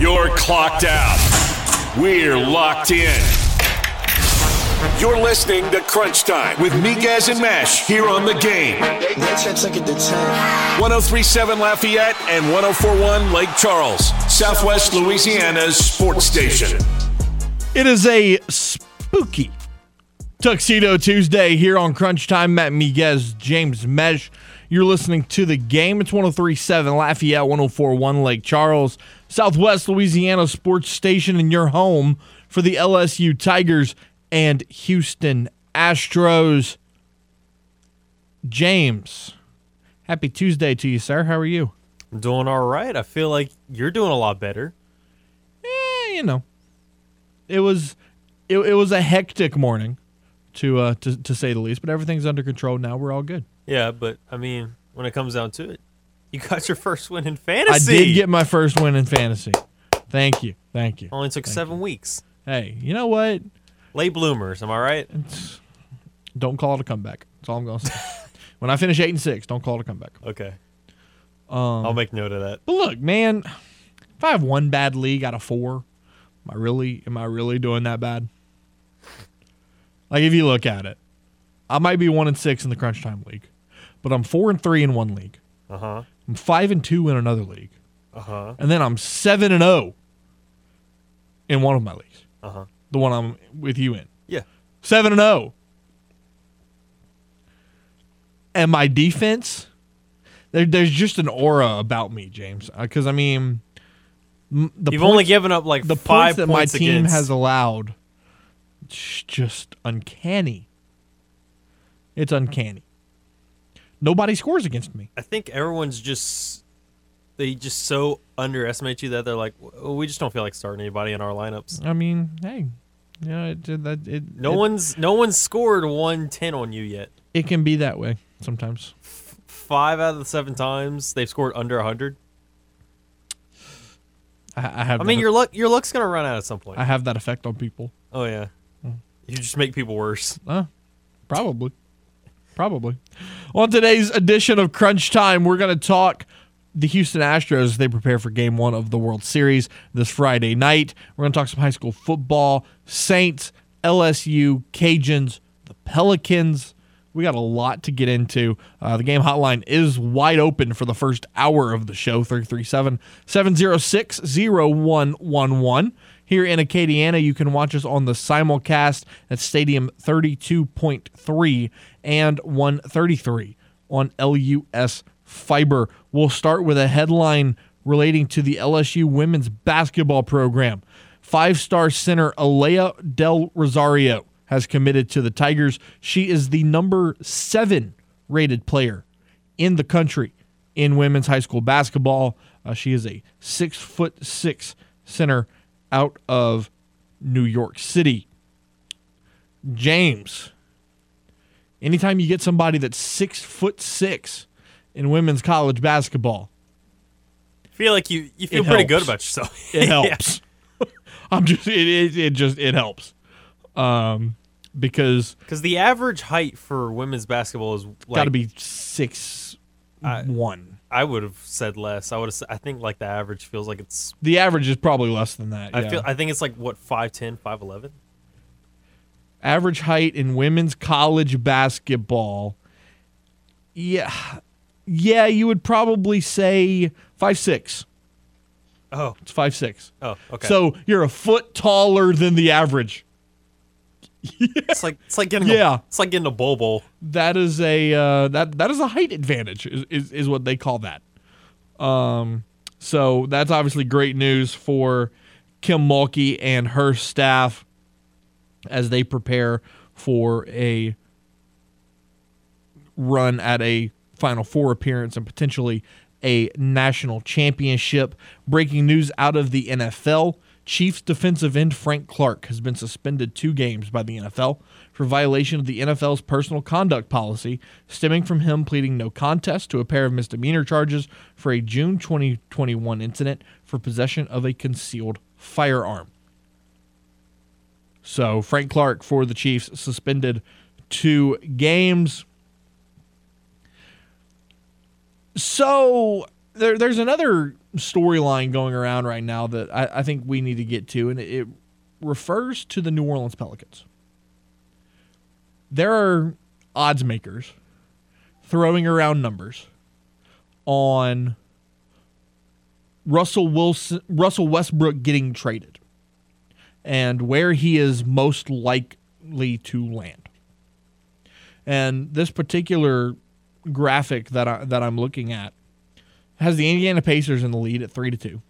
You're clocked out. We're locked in. You're listening to Crunch Time with Miguez and Mesh here on the game. 1037 Lafayette and 1041 Lake Charles, Southwest Louisiana's sports station. It is a spooky Tuxedo Tuesday here on Crunch Time. Matt Miguez, James Mesh. You're listening to the game. It's 1037 Lafayette, 1041 Lake Charles, Southwest Louisiana sports station, and your home for the LSU Tigers and Houston Astros. James, happy Tuesday to you, sir. How are you? I'm doing all right. I feel like you're doing a lot better. Eh, you know, it was it, it was a hectic morning, to uh to to say the least. But everything's under control now. We're all good. Yeah, but I mean, when it comes down to it, you got your first win in fantasy. I did get my first win in fantasy. Thank you, thank you. Only took Thank seven you. weeks. Hey, you know what? Late bloomers, am I right? Don't call it a comeback. That's all I'm gonna say. when I finish eight and six, don't call it a comeback. Okay, Um, I'll make note of that. But look, man, if I have one bad league out of four, am I really am I really doing that bad? Like if you look at it, I might be one and six in the crunch time league, but I'm four and three in one league. Uh huh. I'm five and two in another league, Uh huh. and then I'm seven and zero in one of my leagues, Uh huh. the one I'm with you in. Yeah. Seven and zero, and my defense. There, there's just an aura about me, James. Because I mean, m- the You've only given up like the five points that my team against. has allowed. It's just uncanny. It's uncanny. Nobody scores against me. I think everyone's just they just so underestimate you that they're like, "Well, we just don't feel like starting anybody in our lineups. I mean, hey, yeah, it, it, it, No it, one's no one's scored one ten on you yet. It can be that way sometimes. Five out of the seven times they've scored under hundred. I, I have. I mean, your luck your luck's gonna run out at some point. I have that effect on people. oh yeah, Hmm. you just make people worse. Uh, probably. Probably. On today's edition of Crunch Time, we're going to talk the Houston Astros as they prepare for game one of the World Series this Friday night. We're going to talk some high school football, Saints, LSU, Cajuns, the Pelicans. We got a lot to get into. Uh, the game hotline is wide open for the first hour of the show 337 706 0111. Here in Acadiana, you can watch us on the simulcast at Stadium 32.3 and 133 on LUS Fiber. We'll start with a headline relating to the LSU women's basketball program. Five star center Aalyah Del Rosario has committed to the Tigers. She is the number seven rated player in the country in women's high school basketball. Uh, she is a six foot six center out of New York City. James, anytime you get somebody that's six foot six in women's college basketball, I feel like you you feel pretty good about yourself. it helps. I'm just it, it, it just it helps. Um because Because the average height for women's basketball is like, got to be six I- one. I would have said less. I would have. Said, I think like the average feels like it's. The average is probably less than that. I yeah. feel. I think it's like what 5'10", 5'11"? average height in women's college basketball. Yeah, yeah, you would probably say five six. Oh, It's five six. oh, okay. So you're a foot taller than the average. It's like it's like getting Yeah. A, it's like getting a bowl bowl. That is a uh, that that is a height advantage. Is, is is what they call that. Um, so that's obviously great news for Kim Mulkey and her staff as they prepare for a run at a Final Four appearance and potentially a national championship. Breaking news out of the NFL. Chiefs defensive end Frank Clark has been suspended two games by the NFL for violation of the NFL's personal conduct policy, stemming from him pleading no contest to a pair of misdemeanor charges for a June 2021 incident for possession of a concealed firearm. So Frank Clark for the Chiefs suspended two games. So there, there's another storyline going around right now that I, I think we need to get to, and it, refers to the New Orleans Pelicans. There are odds makers throwing around numbers on Russell Wilson, Russell Westbrook getting traded, and where he is most likely to land. And this particular graphic that I, that I'm looking at has the Indiana Pacers in the lead at three to two.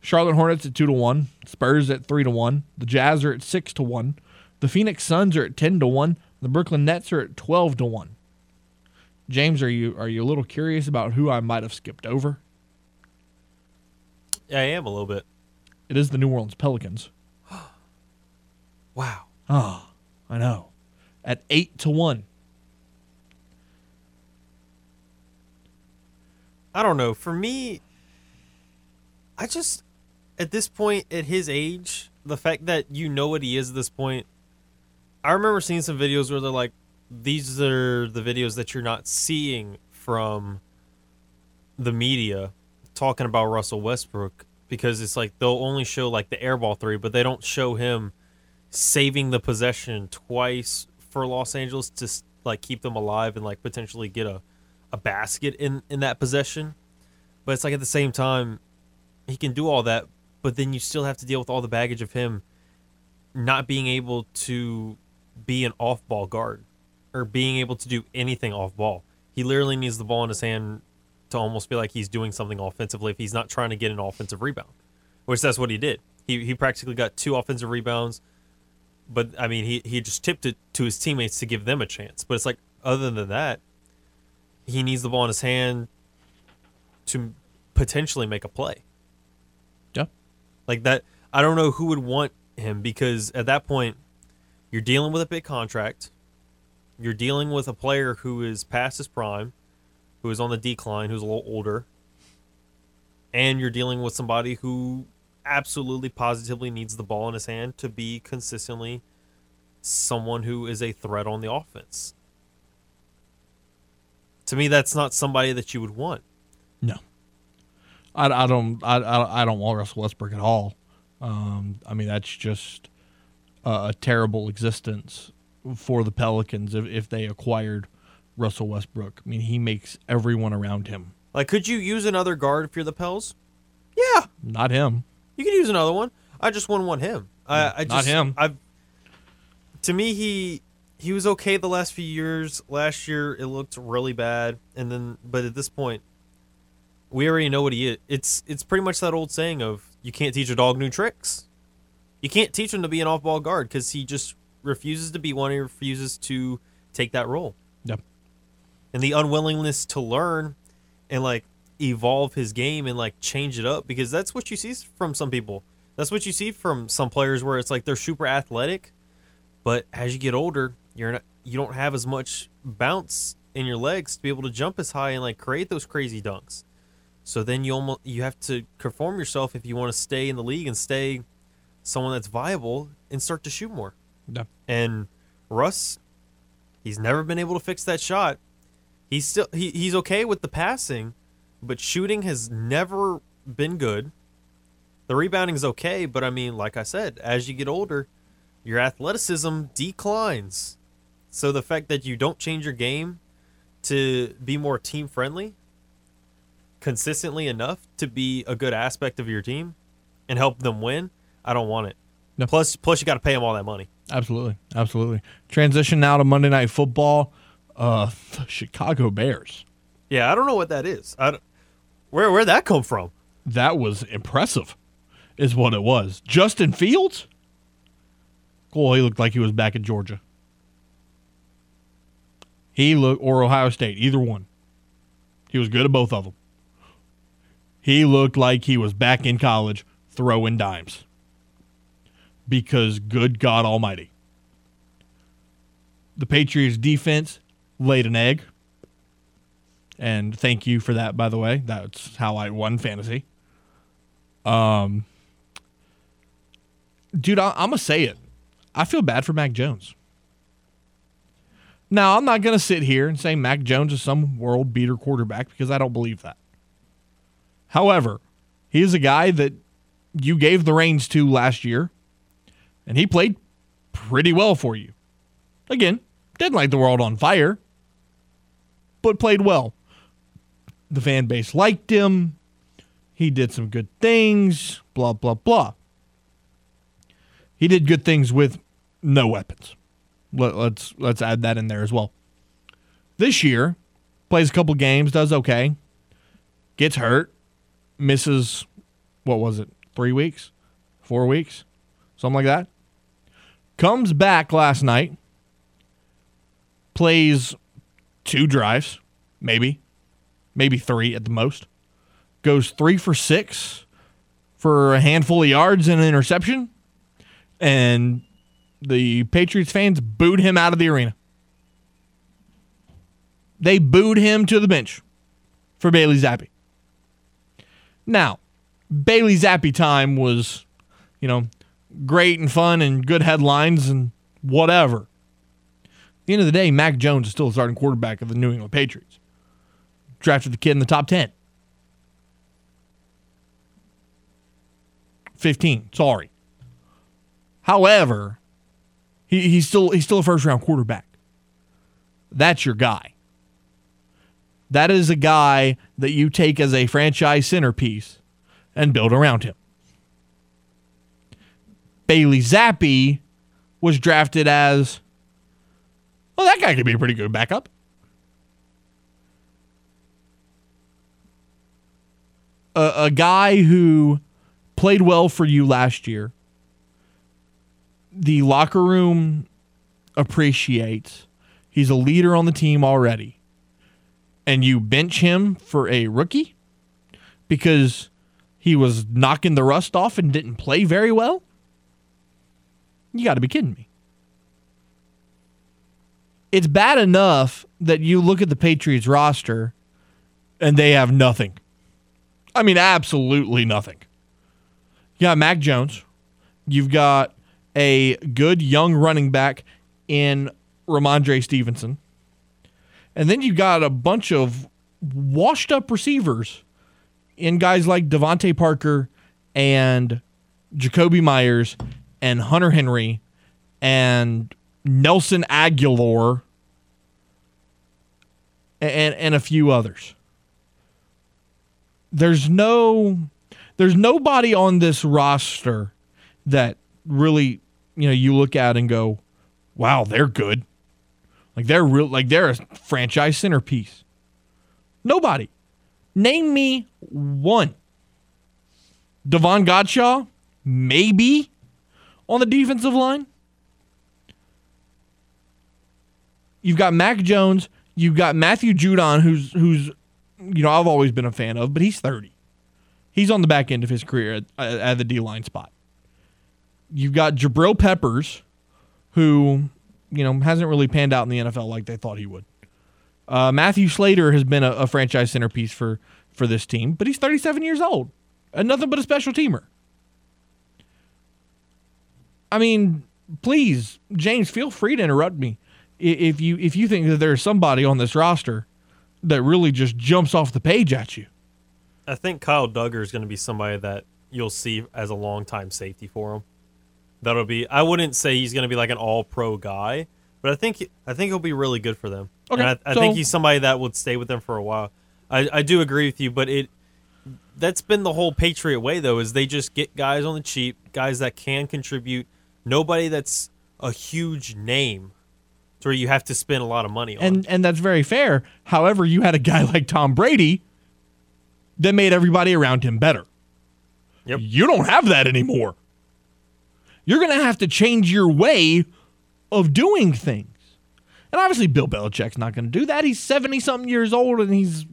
Charlotte Hornets at two to one. Spurs at three to one. The Jazz are at six to one. The Phoenix Suns are at ten to one. The Brooklyn Nets are at twelve to one. James, are you are you a little curious about who I might have skipped over? Yeah, I am a little bit. It is the New Orleans Pelicans. Wow. Oh, I know. At eight to one. I don't know. For me, I just at this point at his age, the fact that you know what he is at this point. I remember seeing some videos where they're like, "These are the videos that you're not seeing from the media talking about Russell Westbrook because it's like they'll only show like the airball three, but they don't show him saving the possession twice for Los Angeles to like keep them alive and like potentially get a a basket in in that possession. But it's like at the same time, he can do all that, but then you still have to deal with all the baggage of him not being able to be an off-ball guard or being able to do anything off-ball. He literally needs the ball in his hand to almost feel like he's doing something offensively if he's not trying to get an offensive rebound, which that's what he did. He he practically got two offensive rebounds, but I mean he he just tipped it to his teammates to give them a chance. But it's like other than that, he needs the ball in his hand to potentially make a play. Yeah. Like that I don't know who would want him because at that point you're dealing with a big contract. You're dealing with a player who is past his prime, who is on the decline, who's a little older. And you're dealing with somebody who absolutely positively needs the ball in his hand to be consistently someone who is a threat on the offense. To me, that's not somebody that you would want. No, I, I don't I, I I don't want Russell Westbrook at all. Um, I mean that's just a, a terrible existence for the Pelicans if, if they acquired Russell Westbrook. I mean he makes everyone around him. Like, could you use another guard if you're the Pels? Yeah, Not him. you could use another one. I just wouldn't want him. I, I Not just, him. I. To me, he he was okay the last few years. Last year, it looked really bad, and then but at this point, we already know what he is. It's it's pretty much that old saying of you can't teach a dog new tricks. You can't teach him to be an off-ball guard because he just refuses to be one. He refuses to take that role Yep. and the unwillingness to learn and like evolve his game and like change it up because that's what you see from some people. That's what you see from some players where it's like they're super athletic, but as you get older, you're not you don't have as much bounce in your legs to be able to jump as high and like create those crazy dunks. So then you almost you have to conform yourself if you want to stay in the league and stay someone that's viable and start to shoot more. Yep. And Russ, he's never been able to fix that shot. He's still he, he's okay with the passing, but shooting has never been good. The rebounding is okay, but I mean, like I said, as you get older, your athleticism declines. So the fact that you don't change your game to be more team friendly consistently enough to be a good aspect of your team and help them win, I don't want it. No. Plus, plus you got to pay them all that money. Absolutely. Absolutely. Transition now to Monday Night Football. Uh, the Chicago Bears. Yeah, I don't know what that is. I where where'd that come from? That was impressive, is what it was. Justin Fields? Cool. He looked like he was back in Georgia. He looked, or Ohio State, either one. He was good at both of them. He looked like he was back in college throwing dimes. Because good God Almighty. The Patriots defense laid an egg. And thank you for that, by the way. That's how I won fantasy. Um, dude, I, I'm gonna say it. I feel bad for Mac Jones. Now, I'm not gonna sit here and say Mac Jones is some world beater quarterback because I don't believe that. However, he is a guy that you gave the reins to last year, and he played pretty well for you. Again, didn't light the world on fire, but played well. The fan base liked him. He did some good things, blah, blah, blah. He did good things with no weapons. Let, let's let's add that in there as well. This year, plays a couple games, does okay, gets hurt, misses what was it, three weeks, four weeks, something like that. Comes back last night, plays two drives, maybe, maybe three at the most. Goes three for six for a handful of yards and an interception. And the Patriots fans booed him out of the arena. They booed him to the bench for Bailey Zappe. Now, Bailey Zappe time was, you know, great and fun and good headlines and whatever. At the end of the day, Mac Jones is still the starting quarterback of the New England Patriots. Drafted the kid in the top 10. 15, sorry. However, he, he's still he's still a first round quarterback. That's your guy. That is a guy that you take as a franchise centerpiece and build around him. Bailey Zappe was drafted as well, that guy could be a pretty good backup. A, a guy who played well for you last year. The locker room appreciates. He's a leader on the team already. And you bench him for a rookie because he was knocking the rust off and didn't play very well? You got to be kidding me. It's bad enough that you look at the Patriots roster and they have nothing. I mean, absolutely nothing. You got Mac Jones. You've got a good young running back in Rhamondre Stevenson. And then you've got a bunch of washed up receivers in guys like DeVante Parker and Jakobi Meyers and Hunter Henry and Nelson Agholor and and a few others. There's no there's nobody on this roster that really, you know, you look at and go, "Wow, they're good." Like they're real like they're a franchise centerpiece. Nobody. Name me one. Davon Godchaux, maybe on the defensive line. You've got Mac Jones. You've got Matthew Judon, who's who's you know I've always been a fan of, but he's thirty. He's on the back end of his career at, at the D line spot. You've got Jabril Peppers, who you know hasn't really panned out in the NFL like they thought he would. Uh, Matthew Slater has been a, a franchise centerpiece for for this team, but he's 37 years old and nothing but a special teamer. I mean, please, James, feel free to interrupt me if you if you think that there's somebody on this roster that really just jumps off the page at you. I think Kyle Dugger is going to be somebody that you'll see as a long time safety for him. That'll be. I wouldn't say he's going to be like an all pro guy, but I think I think he'll be really good for them. Okay, and I, I so- think he's somebody that would stay with them for a while. I, I do agree with you, but it that's been the whole Patriot way though, is they just get guys on the cheap, guys that can contribute. Nobody that's a huge name, to where you have to spend a lot of money on. And and that's very fair. However, you had a guy like Tom Brady that made everybody around him better. Yep. You don't have that anymore. You're going to have to change your way of doing things. And obviously, Bill Belichick's not going to do that. He's 70 something years old and he's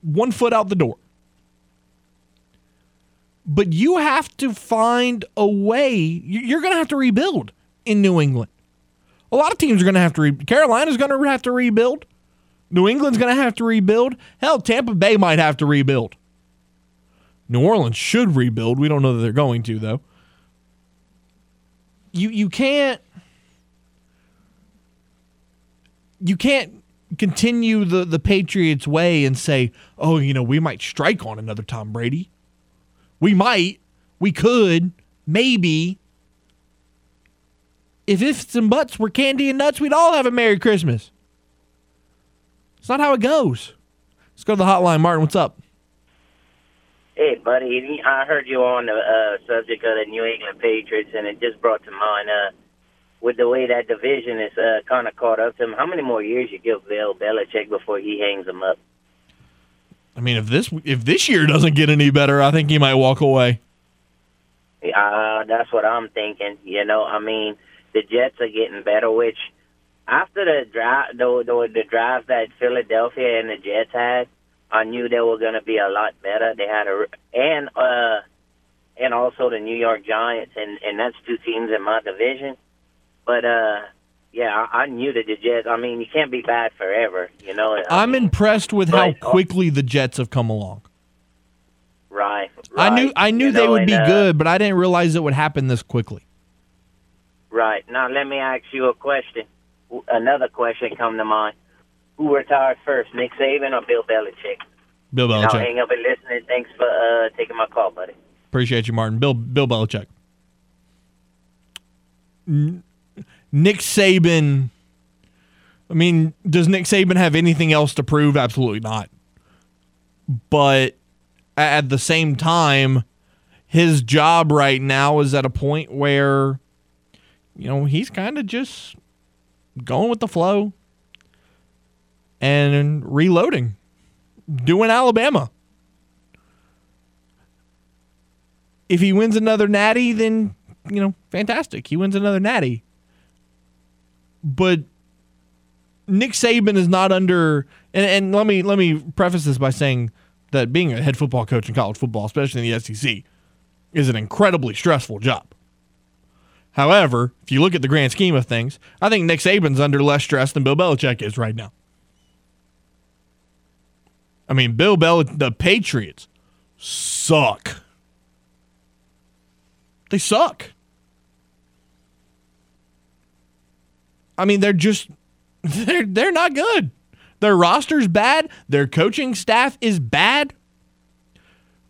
one foot out the door. But you have to find a way. You- You're going to have to rebuild in New England. A lot of teams are going to have to. Re- Carolina's going to have to rebuild. New England's going to have to rebuild. Hell, Tampa Bay might have to rebuild. New Orleans should rebuild. We don't know that they're going to though. You you can't you can't continue the the Patriots way and say, "Oh, you know, we might strike on another Tom Brady. We might, we could, maybe." If ifs and buts were candy and nuts, we'd all have a Merry Christmas. It's not how it goes. Let's go to the hotline. Martin, what's up? Hey, buddy, I heard you on the uh, subject of the New England Patriots, and it just brought to mind uh, with the way that division is uh, kind of caught up to him. How many more years you give Bill Belichick before he hangs him up? I mean, if this if this year doesn't get any better, I think he might walk away. Uh, that's what I'm thinking. You know, I mean, the Jets are getting better, which after the drive, the, the, the drive that Philadelphia and the Jets had, I knew they were going to be a lot better. They had a and uh and also the New York Giants, and and that's two teams in my division. But uh, yeah, I, I knew that the Jets. I mean, you can't be bad forever, you know. I I'm mean, impressed with how quickly the Jets have come along. right, I knew I knew you they know, would and, be uh, good, but I didn't realize it would happen this quickly. Right now, let me ask you a question. Another question come to mind. Who retired first, Nick Saban or Bill Belichick? Bill And I'll Belichick. hang up and listen. Thanks for uh, taking my call, buddy. Appreciate you, Martin. Bill Bill Belichick. N- Nick Saban. I mean, does Nick Saban have anything else to prove? Absolutely not. But at the same time, his job right now is at a point where, you know, he's kind of just going with the flow and reloading, doing Alabama. if he wins another natty, then you know, fantastic. He wins another natty. But Nick Saban is not under and, and let me let me preface this by saying that being a head football coach in college football, especially in the SEC, is an incredibly stressful job. However, if you look at the grand scheme of things, I think Nick Saban's under less stress than Bill Belichick is right now. I mean, Bill Bel the Patriots suck. They suck. I mean, they're just they're they're not good. Their roster's bad. Their coaching staff is bad.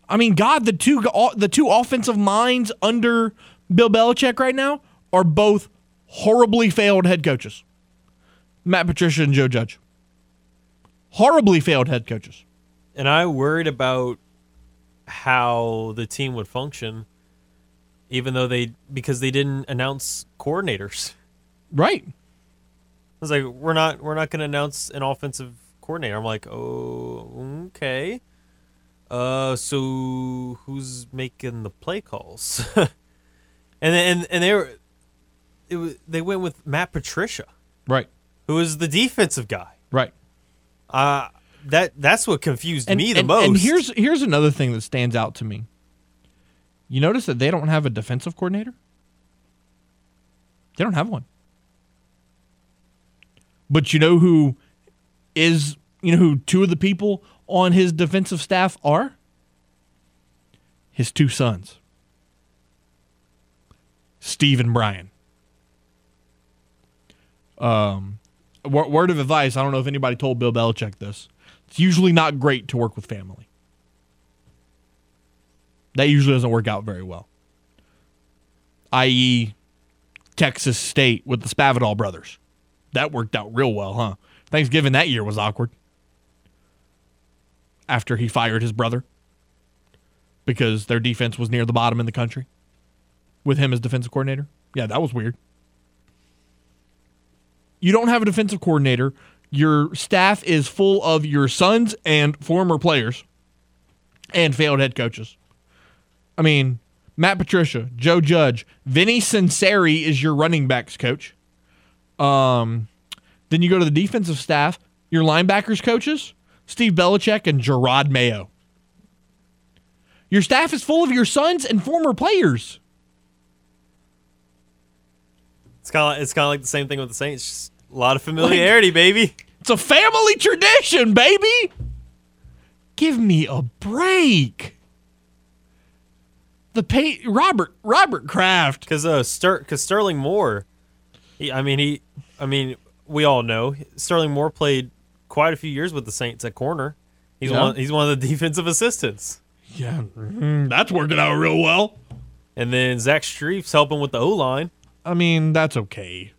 I mean, God, the two the two offensive minds under Bill Belichick right now are both horribly failed head coaches. Matt Patricia and Joe Judge. Horribly failed head coaches. And I worried about how the team would function, even though they because they didn't announce coordinators. Right. I was like, we're not we're not going to announce an offensive coordinator. I'm like, oh, okay. Uh, so who's making the play calls? and then, and and they were, it was, they went with Matt Patricia, Right. who is the defensive guy. Right. Uh that that's what confused me the and, most. And here's here's another thing that stands out to me. You notice that they don't have a defensive coordinator? They don't have one. But you know who is you know who two of the people on his defensive staff are? His two sons. Steve and Brian. Um word of advice, I don't know if anybody told Bill Belichick this. It's usually not great to work with family. That usually doesn't work out very well. I.e., Texas State with the Spavital brothers. That worked out real well, huh? Thanksgiving that year was awkward. After he fired his brother because their defense was near the bottom in the country with him as defensive coordinator. Yeah, that was weird. You don't have a defensive coordinator. Your staff is full of your sons and former players and failed head coaches. I mean, Matt Patricia, Joe Judge, Vinnie Sunseri is your running backs coach. Um, then you go to the defensive staff, your linebackers coaches, Steve Belichick and Gerard Mayo. Your staff is full of your sons and former players. it's kind of it's kind of like the same thing with the Saints. A lot of familiarity, baby. It's a family tradition, baby. Give me a break. The pay Robert Robert Kraft. Because uh, Ster- cause Sterling Moore, he, I mean he, I mean we all know Sterling Moore played quite a few years with the Saints at corner. He's Yeah. one. He's one of the defensive assistants. Yeah, mm, that's working out real well. And then Zach Strief's helping with the O line. I mean, that's okay.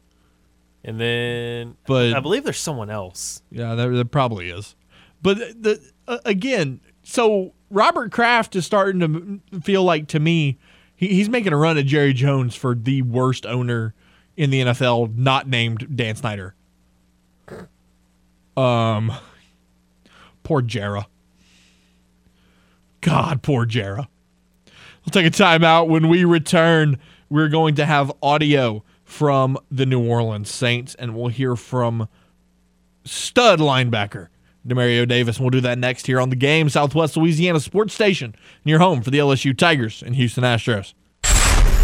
And then But- I believe there's someone else. Yeah, there, there probably is. But the uh, again, so Robert Kraft is starting to feel like to me he, he's making a run at Jerry Jones for the worst owner in the NFL, not named Dan Snyder. Um, poor Jera. God, poor Jera. We'll take a timeout. When we return, we're going to have audio from the New Orleans Saints, and we'll hear from stud linebacker Demario Davis. We'll do that next here on the game, Southwest Louisiana Sports Station, near home for the LSU Tigers and Houston Astros.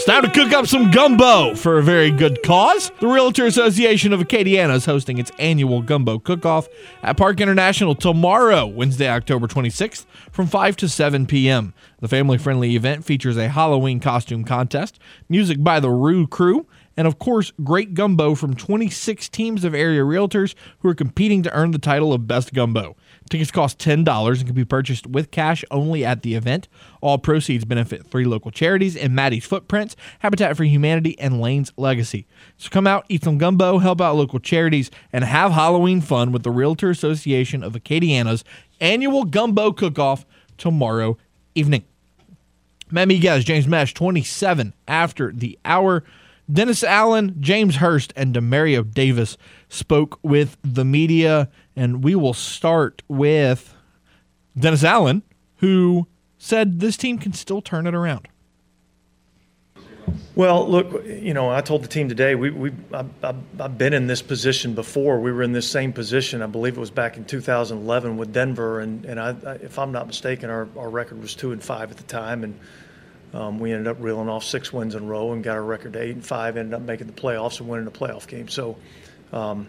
It's time to cook up some gumbo for a very good cause. The Realtor Association of Acadiana is hosting its annual gumbo cook-off at Parc International tomorrow, Wednesday, October 26th, from 5 to 7 p.m. The family-friendly event features a Halloween costume contest, music by the Rue Crew, and of course, great gumbo from 26 teams of area realtors who are competing to earn the title of Best Gumbo. Tickets cost $10 and can be purchased with cash only at the event. All proceeds benefit three local charities in Maddie's Footprints, Habitat for Humanity, and Lane's Legacy. So come out, eat some gumbo, help out local charities, and have Halloween fun with the Realtor Association of Acadiana's annual gumbo cook-off tomorrow evening. Matt Miguez, James Mesh, 27 after the hour. Dennis Allen, James Hurst, and Demario Davis spoke with the media, and we will start with Dennis Allen, who said this team can still turn it around. Well, look, you know, I told the team today we we I, I, I've been in this position before. We were in this same position. I believe it was back in 2011 with Denver, and and I, I if I'm not mistaken, our, our record was two and five at the time, and um, we ended up reeling off six wins in a row and got our record to eight and five. Ended up making the playoffs and winning the playoff game. So. Um,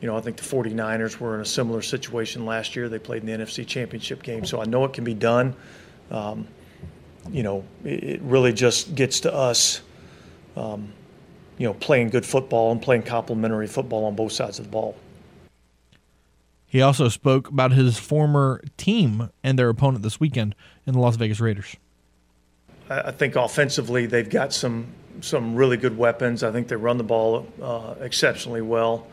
you know, I think the 49ers were in a similar situation last year. They played in the NFC Championship game, so I know it can be done. Um, you know, it, it really just gets to us, um, you know, playing good football and playing complementary football on both sides of the ball. He also spoke about his former team and their opponent this weekend in the Las Vegas Raiders. I, think offensively they've got some some really good weapons. I think they run the ball uh, exceptionally well.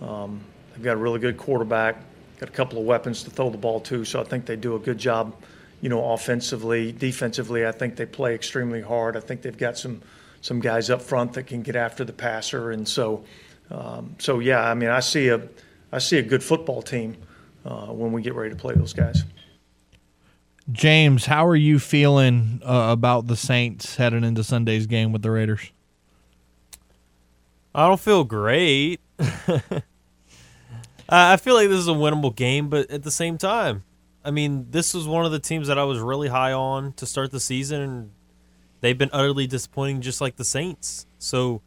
Um, they've got a really good quarterback. Got a couple of weapons to throw the ball to, so I think they do a good job. You know, offensively, defensively, I think they play extremely hard. I think they've got some some guys up front that can get after the passer, and so um, so yeah. I mean, I see a I see a good football team uh, when we get ready to play those guys. James, how are you feeling uh, about the Saints heading into Sunday's game with the Raiders? I don't feel great. I I feel like this is a winnable game, but at the same time, I mean, this was one of the teams that I was really high on to start the season, and they've been utterly disappointing, just like the Saints. So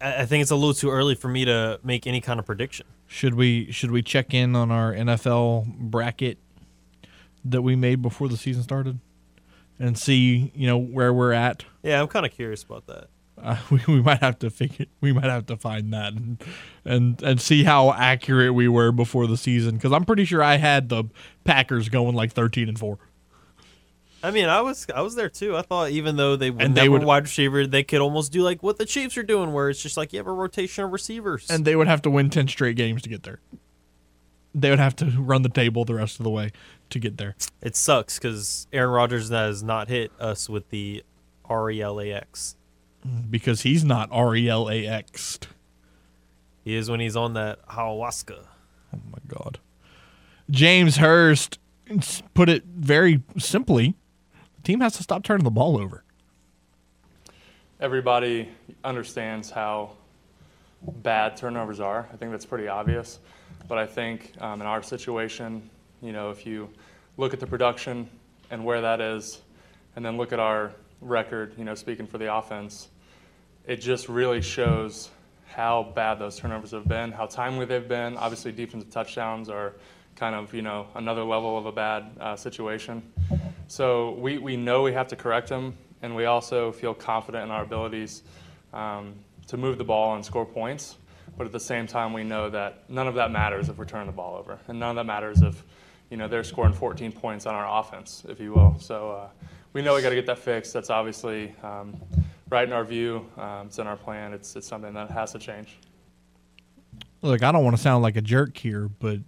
I I think it's a little too early for me to make any kind of prediction. Should we should we check in on our NFL bracket that we made before the season started and see you know where we're at? Yeah, I'm kind of curious about that. Uh, we, we might have to figure we might have to find that and and, and see how accurate we were before the season because I'm pretty sure I had the Packers going like 13 and four. I mean, I was I was there too. I thought even though they would And they would- wide receiver, they could almost do like what the Chiefs are doing, where it's just like you have a rotation of receivers. and they would have to win 10 straight games to get there. They would have to run the table the rest of the way to get there. It sucks because Aaron Rodgers has not hit us with the R E L A X. because he's not R E L A X. He is when he's on that ayahuasca. Oh my God. James Hurst put it very simply the team has to stop turning the ball over. everybody understands how bad turnovers are. I think that's pretty obvious. But I think um, in our situation, you know, if you look at the production and where that is, and then look at our record, you know, speaking for the offense, it just really shows how bad those turnovers have been, how timely they've been. Obviously, defensive touchdowns are kind of, you know, another level of a bad uh, situation. So we, we know we have to correct them, and we also feel confident in our abilities um, to move the ball and score points. But at the same time, we know that none of that matters if we're turning the ball over, and none of that matters if, you know, they're scoring 14 points on our offense, if you will. So uh, we know we got to get that fixed. That's obviously um, right in our view. Um, it's in our plan. It's it's something that has to change. Look, I don't want to sound like a jerk here, but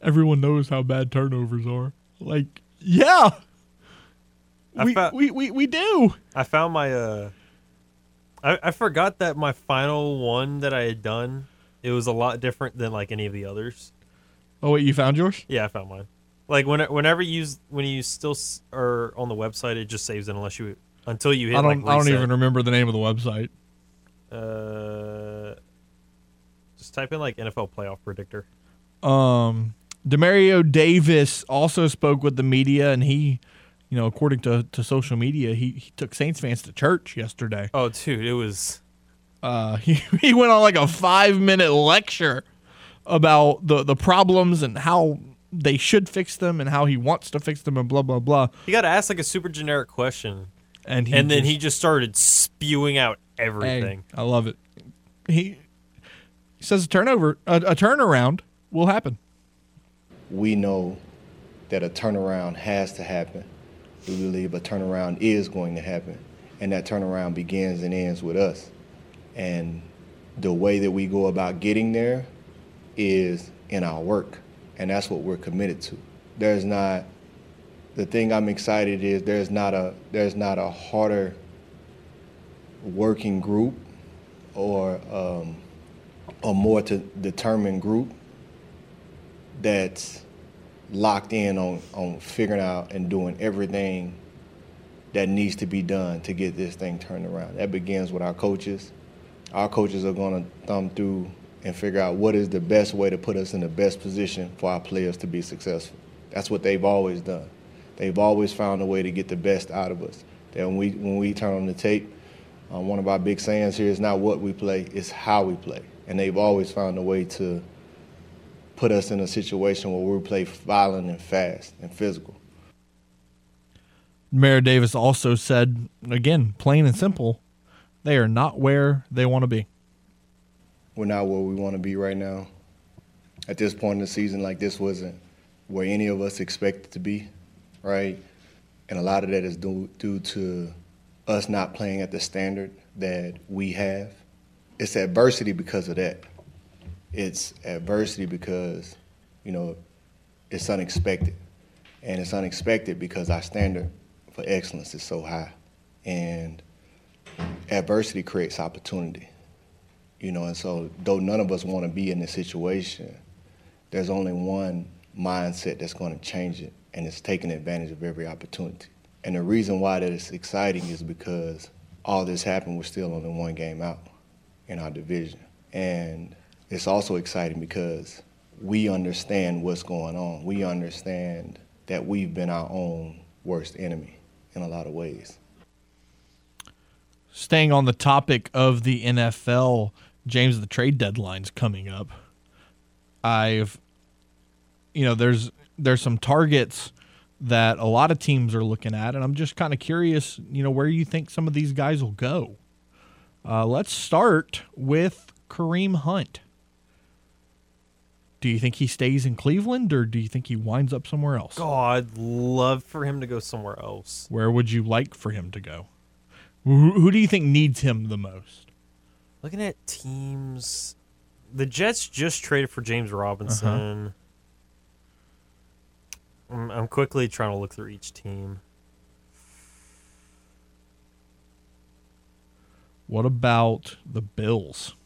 everyone knows how bad turnovers are. Like, yeah, I we, fou- we, we, we do. I found my uh I, I forgot that my final one that I had done it was a lot different than like any of the others. Oh wait, you found yours? Yeah, I found mine. Like when whenever you use when you still s- are on the website, it just saves it unless you until you hit I don't. like I don't reset. even remember the name of the website. Uh, just type in like NFL playoff predictor. Um, Demario Davis also spoke with the media, and he, you know, according to, to social media, he, he took Saints fans to church yesterday. Oh, dude, it was Uh, he he went on like a five minute lecture about the the problems and how they should fix them and how he wants to fix them and blah blah blah. he got asked like a super generic question, And he and then just- he just started spewing out Hey, everything. I love it. He, he says a turnover, a, a turnaround will happen. we know that a turnaround has to happen. We believe a turnaround is going to happen. And that turnaround begins and ends with us. And the way that we go about getting there is in our work. And that's what we're committed to. There's not the thing I'm excited is there's not a there's not a harder working group or um, a more to determined group that's locked in on, on figuring out and doing everything that needs to be done to get this thing turned around. That begins with our coaches. Our coaches are going to thumb through and figure out what is the best way to put us in the best position for our players to be successful. That's what they've always done. They've always found a way to get the best out of us. That when we when we turn on the tape, uh, one of our big sayings here is not what we play, it's how we play. And they've always found a way to put us in a situation where we play violent and fast and physical. Mayor Davis also said, again, plain and simple, they are not where they want to be. We're not where we want to be right now. At this point in the season, like this wasn't where any of us expected to be, right? And a lot of that is due, due to us not playing at the standard that we have. It's adversity because of that. It's adversity because, you know, it's unexpected. And it's unexpected because our standard for excellence is so high. And adversity creates opportunity. You know, and so though none of us want to be in this situation, there's only one mindset that's going to change it, and it's taking advantage of every opportunity. And the reason why that is exciting is because all this happened, we're still only one game out in our division. And it's also exciting because we understand what's going on. We understand that we've been our own worst enemy in a lot of ways. Staying on the topic of the NFL, James, the trade deadline's coming up. I've, you know, there's there's some targets that a lot of teams are looking at, and I'm just kind of curious, you know, where you think some of these guys will go. Uh, let's start with Kareem Hunt. Do you think he stays in Cleveland, or do you think he winds up somewhere else? Oh, I'd love for him to go somewhere else. Where would you like for him to go? Who, who do you think needs him the most? Looking at teams, the Jets just traded for James Robinson. Uh-huh. I'm, I'm quickly trying to look through each team. What about the Bills?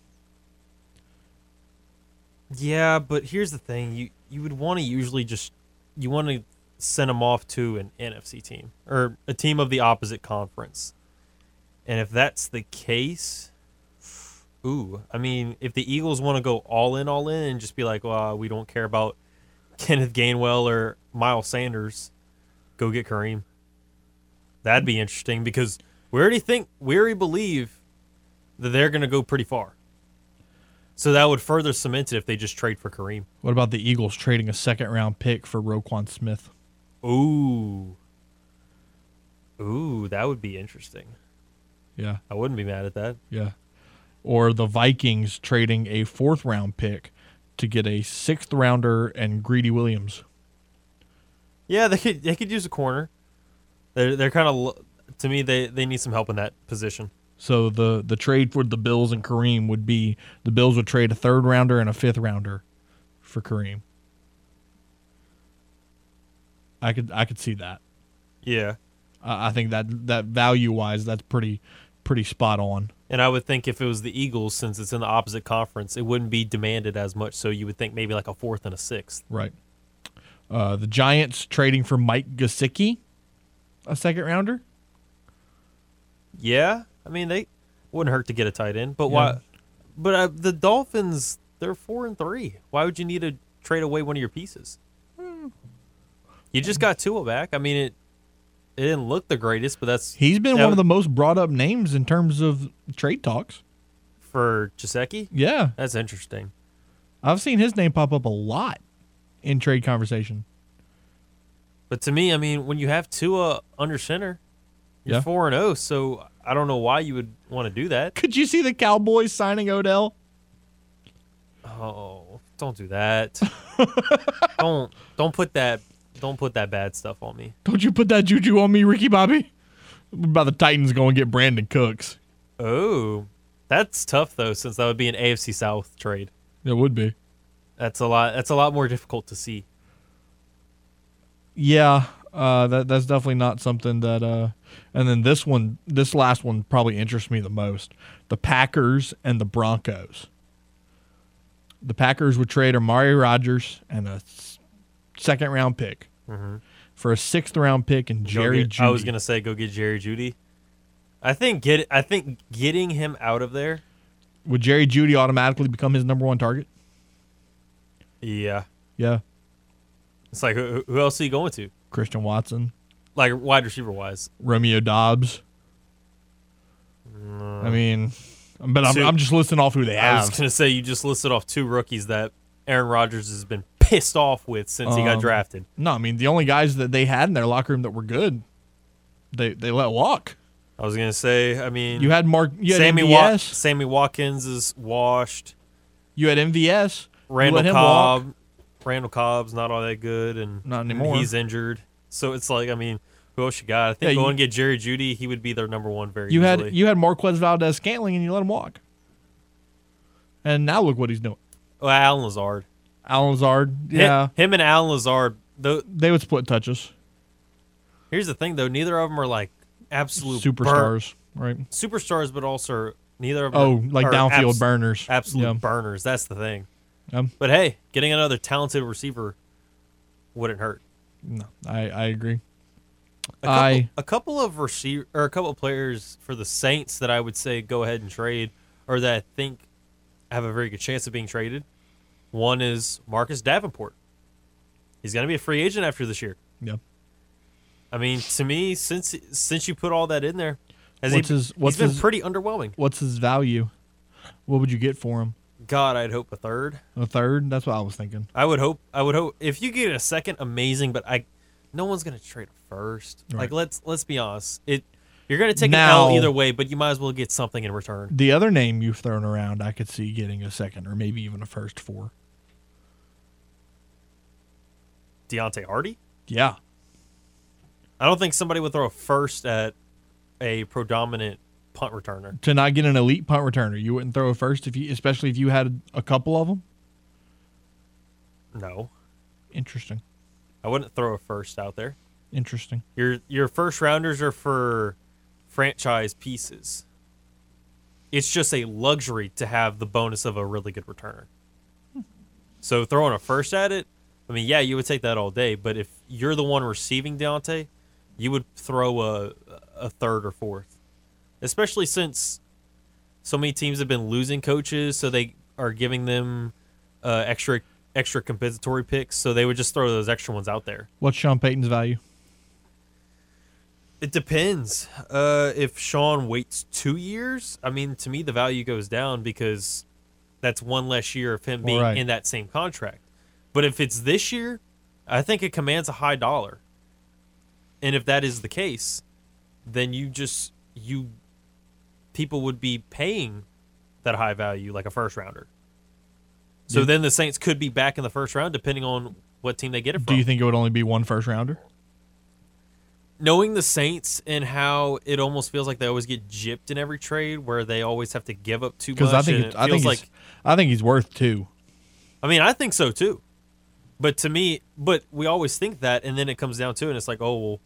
Yeah, but here's the thing: you you would want to usually just you want to send them off to an NFC team or a team of the opposite conference. And if that's the case, ooh, I mean, if the Eagles want to go all in, all in, and just be like, well, we don't care about Kenneth Gainwell or Miles Sanders, go get Kareem. That'd be interesting because we already think we already believe that they're going to go pretty far. So that would further cement it if they just trade for Kareem. What about the Eagles trading a second round pick for Roquan Smith? Ooh. Ooh, that would be interesting. Yeah, I wouldn't be mad at that. yeah. Or the Vikings trading a fourth round pick to get a sixth rounder and Greedy Williams. Yeah, they could they could use a corner. They're they're kind of to me they they need some help in that position. So the the trade for the Bills and Kareem would be the Bills would trade a third rounder and a fifth rounder for Kareem. I could I could see that. Yeah. I I think that that value wise, that's pretty pretty spot on. And I would think if it was the Eagles, since it's in the opposite conference, it wouldn't be demanded as much. So you would think maybe like a fourth and a sixth. Right. Uh, the Giants trading for Mike Gesicki, a second rounder. Yeah, I mean they wouldn't hurt to get a tight end, but Yeah. why? But uh, the Dolphins, they're four and three. Why would you need to trade away one of your pieces? You just got Tua back. I mean it. It didn't look the greatest, but that's He's been that one of the most brought up names in terms of trade talks. for Gesicki. Yeah, That's interesting. I've seen his name pop up a lot in trade conversation. But to me, I mean, when you have Tua under center, you're four and zero. So I don't know why you would want to do that. Could you see the Cowboys signing Odell? Oh, don't do that. don't don't put that don't put that bad stuff on me. Don't you put that juju on me, Ricky Bobby? About the Titans going to get Brandin Cooks? Oh, that's tough though, since that would be an AFC South trade. It would be. That's a lot. That's a lot more difficult to see. Yeah, uh, that that's definitely not something that. Uh, and then this one, this last one probably interests me the most: the Packers and the Broncos. The Packers would trade Amari Rodgers and a second round pick mm-hmm. for a sixth round pick and Jerry get- Jeudy. I was gonna say go get Jerry Jeudy. I think get I think getting him out of there. Would Jerry Jeudy automatically become his number one target? Yeah, Yeah, it's like who, who else are you going to? Christian Watson, Like wide receiver wise. Romeo Doubs. I mean, but I'm, Two- I'm just listing off who they I was gonna say you just listed off two rookies that Aaron Rodgers has been pissed off with since he got Um, drafted. No, I mean the only guys that they had in their locker room that were good, they they let walk. I was gonna say, I mean, You had Mark, you had Sammy MVS, Wa- Sammy Watkins is washed. you had MVS. Randall Cobb, walk. Randall Cobb's not all that good, and Not anymore. He's injured, so it's like, I mean, who else you got? I think Yeah, go you- and get Jerry Jeudy. He would be their number one very You easily. had you had Marquez Valdes-Scantling, and you let him walk. And now look what he's doing. oh, Allen Lazard. Allen Lazard, yeah, him, and Allen Lazard. Though, they would split touches. here's the thing, though, neither of them are like absolute burn- Superstars, right? superstars, but also neither of them. Oh, like are downfield abs- burners. absolute Yeah. burners. That's the thing. Um, But hey, getting another talented receiver wouldn't hurt. No, I I agree. A couple, I- a couple of receiver or a couple of players for the Saints that I would say go ahead and trade, or that I think have a very good chance of being traded. One is Marcus Davenport. He's going to be a free agent after this year. Yeah. I mean, to me, since since you put all that in there, has What's he, his- what's he's been his- pretty underwhelming. What's his value? What would you get for him? God, I'd hope a third. A third? That's what I was thinking. I would hope. I would hope if you get a second, amazing. But I, no one's gonna trade a first. Right. Like let's let's be honest. It you're gonna take Now- an L either way, but you might as well get something in return. The other name you've thrown around, I could see getting a second or maybe even a first for. Deonte Harty. Yeah. I don't think somebody would throw a first at a predominant punt returner. To not get an elite punt returner, you wouldn't throw a first if you, especially if you had a couple of them. No, Interesting. I wouldn't throw a first out there. Interesting. Your your first rounders are for franchise pieces. It's just a luxury to have the bonus of a really good returner. So throwing a first at it, I mean, yeah, you would take that all day. But if you're the one receiving Deonte, you would throw a a third or fourth, especially since so many teams have been losing coaches, so they are giving them uh, extra extra compensatory picks. So they would just throw those extra ones out there. What's Sean Payton's value? It depends. Uh, if Sean waits two years, I mean, to me, the value goes down because that's one less year of him being Right. in that same contract. But if it's this year, I think it commands a high dollar. And if that is the case, then you just you people would be paying that high value like a first rounder. So Yeah. then the Saints could be back in the first round depending on what team they get it from. Do you think it would only be one first rounder? knowing the Saints and how it almost feels like they always get gypped in every trade, where they always have to give up too much. Because I think it I think like he's, I think he's worth two. I mean, I think so too. But to me, but we always think that, and then it comes down to it, and it's like, oh well,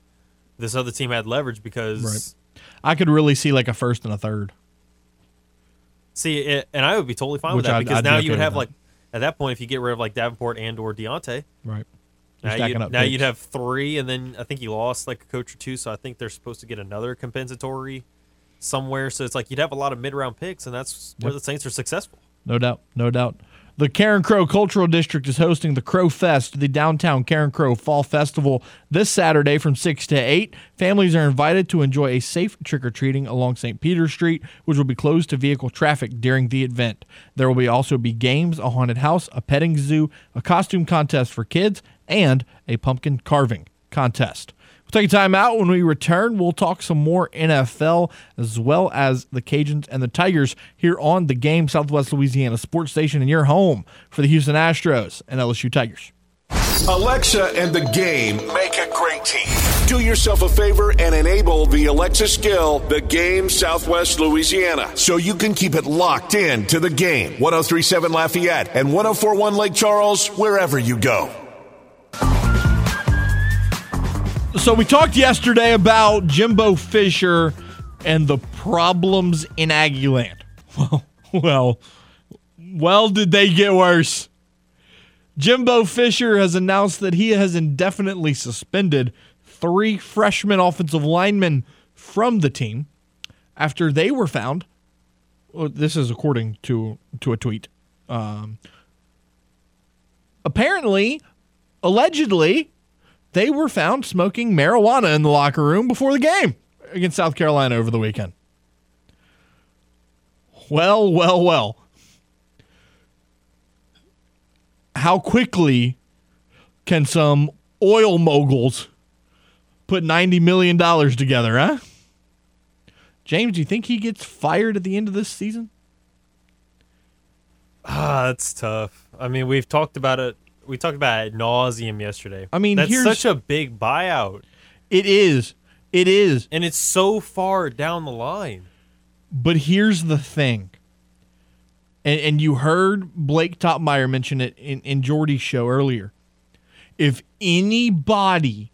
this other team had leverage because Right. I could really see like a first and a third. see, it, and I would be totally fine Which with that I'd- because I'd be now okay you would have that. like at that point, if you get rid of like Davenport and or Deonte, Right. You're now, you, up now you'd have three, and then I think you lost like a coach or two, so I think they're supposed to get another compensatory somewhere. So it's like you'd have a lot of mid round picks, and that's where the Saints are successful. No doubt, no doubt. The Carencro Cultural District is hosting the Crow Fest, the downtown Carencro Fall Festival, this Saturday from 6 to 8. Families are invited to enjoy a safe trick or treating along St. Peter Street, which will be closed to vehicle traffic during the event. There will be also be games, a haunted house, a petting zoo, a costume contest for kids, and a pumpkin carving contest. Take a time out. When we return, we'll talk some more NFL as well as the Cajuns and the Tigers here on the game, Southwest Louisiana Sports Station, and your home for the Houston Astros and LSU Tigers. Alexa and the game make a great team. Do yourself a favor and enable the Alexa skill, the game Southwest Louisiana, so you can keep it locked in to the game. 1037 Lafayette and 1041 Lake Charles, wherever you go. So we talked yesterday about Jimbo Fisher and the problems in Aggieland. Well, well, well, did they get worse? Jimbo Fisher has announced that he has indefinitely suspended three freshman offensive linemen from the team after they were found. Well, this is according to to a tweet. Um, apparently, allegedly, they were found smoking marijuana in the locker room before the game against South Carolina over the weekend. Well, well, well. How quickly can some oil moguls put $90 million together, huh? James, do you think he gets fired at the end of this season? Ah, that's tough. I mean, we've talked about it. We talked about it nauseum yesterday. I mean, that's here's- such a big buyout, It is. It is. and it's so far down the line. But here's the thing. And, and you heard Blake Toppmeyer mention it in, in Jordy's show earlier. If anybody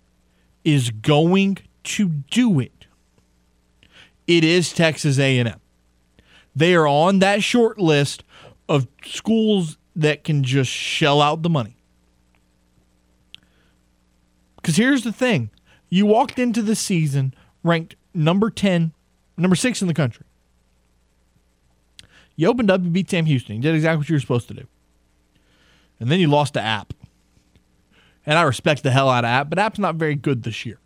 is going to do it, it is Texas A&M. They are on that short list of schools that can just shell out the money. Because here's the thing you walked into the season ranked number 10, number six in the country. You opened up, you beat Sam Houston. You did exactly what you were supposed to do. And then you lost to App. And I respect the hell out of App, but App's not very good this year.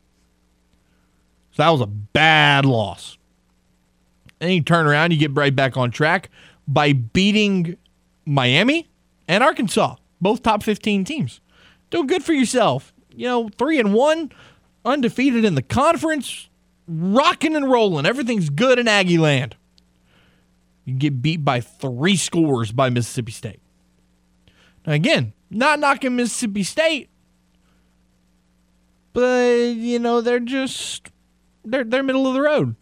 So that was a bad loss. And you turn around, you get right back on track by beating Miami and Arkansas, both top 15 teams. Doing good for yourself. You know, three and one, undefeated in the conference, rocking and rolling. Everything's good in Aggie land. You get beat by three scores by Mississippi State. Now, again, not knocking Mississippi State, but you know they're just they're they're middle of the road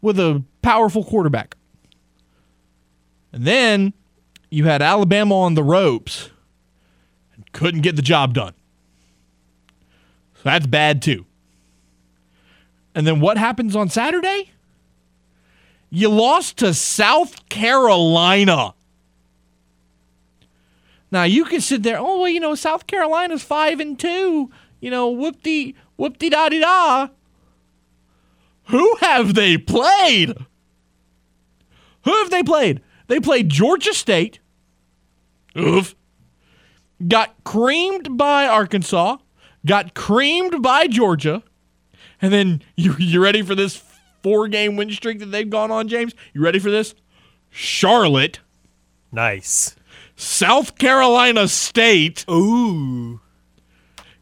with a powerful quarterback. And then you had Alabama on the ropes and couldn't get the job done. That's bad too. And then what happens on Saturday? You lost to South Carolina. Now you can sit there, oh well, you know, South Carolina's five and two. You know, whoop-de whoop-de da di da. Who have they played? Who have they played? They played Georgia State. Oof. Got creamed by Arkansas. Got creamed by Georgia. And then you you ready for this four game win streak that they've gone on, James? You ready for this? Charlotte, Nice. South Carolina State. Ooh.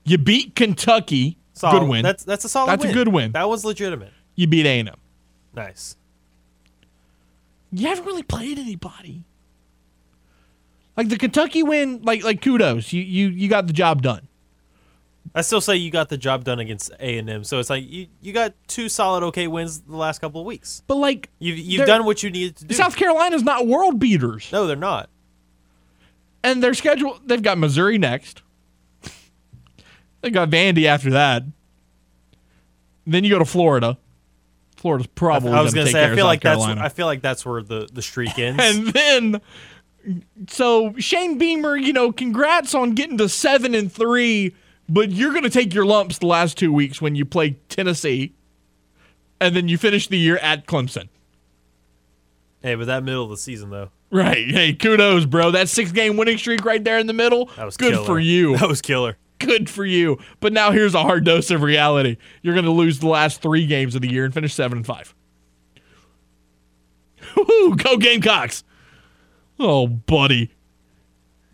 You beat Kentucky. Solid. Good win. That's that's a solid win. That's a good win. That was legitimate. you beat A&M. Nice. You haven't really played anybody. Like the Kentucky win, like like kudos. You you you got the job done. I still say you got the job done against A and M. So it's like you, you got two solid okay wins the last couple of weeks. But like You've you've done what you needed to do. South Carolina's not world beaters. no, they're not. And their schedule, they've got Missouri next. They got Vandy after that. Then you go to Florida. Florida's probably I was going gonna take say I feel like Carolina. that's I feel like that's where the the streak ends. and then, so Shane Beamer, you know, congrats on getting to seven and three, but you're going to take your lumps the last two weeks when you play Tennessee, and then you finish the year at Clemson. hey, but that middle of the season though, Right. Hey, kudos, bro. That six game winning streak right there in the middle. that was good killer. for you. That was killer. good for you. But now here's a hard dose of reality. You're going to lose the last three games of the year and finish seven and five. Woo, go Gamecocks! Oh, buddy,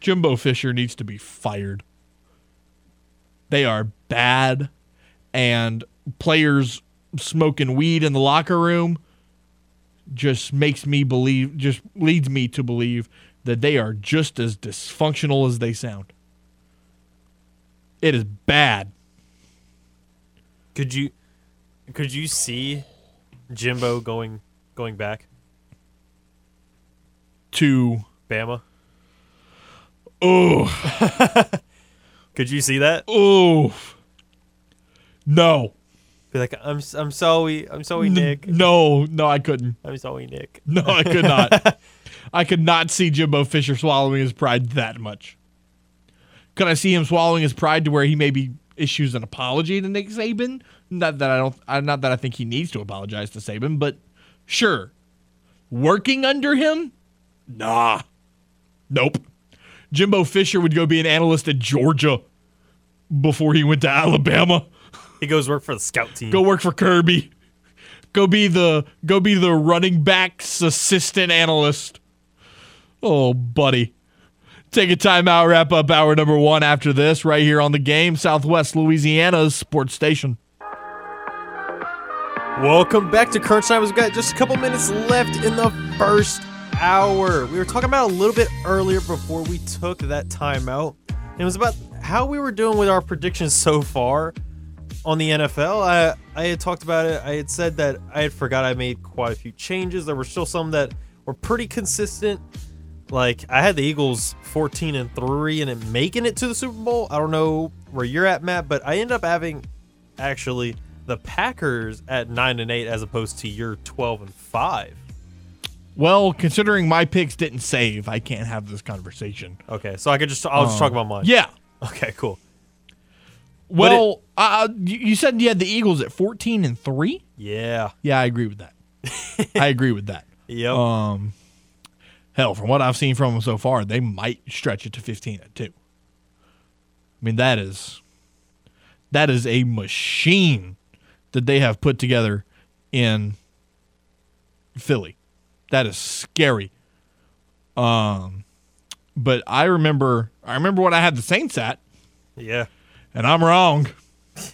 Jimbo Fisher needs to be fired. They are bad, and players smoking weed in the locker room just makes me believe, just leads me to believe that they are just as dysfunctional as they sound. It is bad. Could you could you see Jimbo going going back To Bama? oh Could you see that? oh no Be like, I'm I'm sorry, I'm sorry, Nick. no no I couldn't I'm sorry, Nick. no I could not I could not see Jimbo Fisher swallowing his pride that much. Could I see him swallowing his pride to where he maybe issues an apology to Nick Saban? Not that I don't not that I think he needs to apologize to Saban, but sure. Working under him? Nah. Nope. Jimbo Fisher would go be an analyst at Georgia before he went to Alabama. He goes work for the scout team. Go work for Kirby. Go be the go be the running backs assistant analyst. Oh, buddy. Take a timeout, wrap up hour number one after this, right here on the game, Southwest Louisiana's sports station. Welcome back to Crunch Time. We've got just a couple minutes left in the first hour. We were talking about a little bit earlier before we took that timeout. It was about how we were doing with our predictions so far on the NFL. I I had talked about it. I had said that I had forgot I made quite a few changes. There were still some that were pretty consistent. Like I had the Eagles 14 and 3 and it making it to the Super Bowl. I don't know where you're at, Matt, but I end up having actually the Packers at 9 and 8 as opposed to your 12 and 5. Well, considering my picks didn't save, I can't have this conversation. Okay, so I could just I'll just talk um, about mine. Yeah. Okay, cool. Well, uh, you you said you had the Eagles at 14 and 3? Yeah. Yeah, I agree with that. I agree with that. Yep. Um, hell, from what I've seen from them so far, they might stretch it to 15 and 2. I mean, that is that is a machine that they have put together in Philly. That is scary. Um, but I remember I remember what I had the Saints at, yeah. and I'm wrong.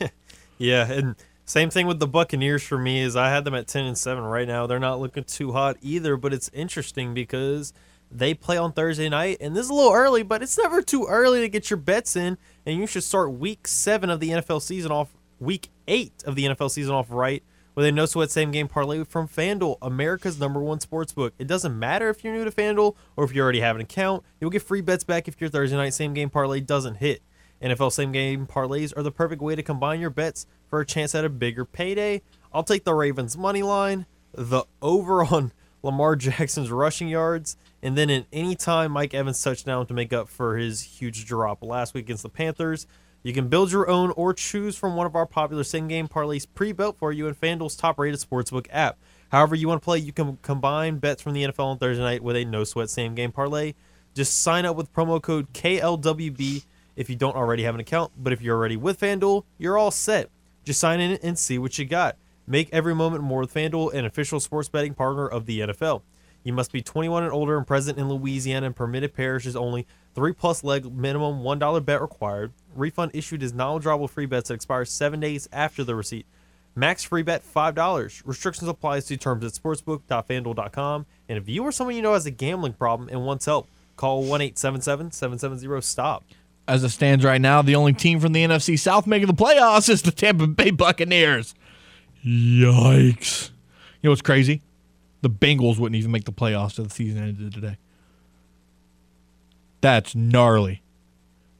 Yeah, and same thing with the Buccaneers for me is I had them at 10 and 7 right now. They're not looking too hot either, but it's interesting because they play on Thursday night and this is a little early, but it's never too early to get your bets in and you should start week 7 of the NFL season off week 8 of the NFL season off right with a no sweat same game parlay from FanDuel, America's number one sports book. It doesn't matter if you're new to FanDuel or if you already have an account. You'll get free bets back if your Thursday night same game parlay doesn't hit. NFL same game parlays are the perfect way to combine your bets for a chance at a bigger payday. I'll take the Ravens money line, the over on Lamar Jackson's rushing yards, and then in any time Mike Evans touchdown to make up for his huge drop last week against the Panthers. You can build your own or choose from one of our popular same game parlays pre-built for you in FanDuel's top-rated sportsbook app. However you want to play, you can combine bets from the NFL on Thursday night with a no sweat same game parlay. Just sign up with promo code KLWB if you don't already have an account, but if you're already with FanDuel, you're all set. Just sign in and see what you got. Make every moment more with FanDuel, an official sports betting partner of the NFL. You must be 21 and older and present in Louisiana and permitted parishes only. Three plus leg minimum $1 bet required. Refund issued is non withdrawable free bets that expires seven days after the receipt. Max free bet $5. Restrictions apply. See terms at sportsbook.fanduel.com. And if you or someone you know has a gambling problem and wants help, call 1 877 770 STOP. As it stands right now, the only team from the NFC South making the playoffs is the Tampa Bay Buccaneers. Yikes. You know what's crazy? The Bengals wouldn't even make the playoffs if the season ended today. That's gnarly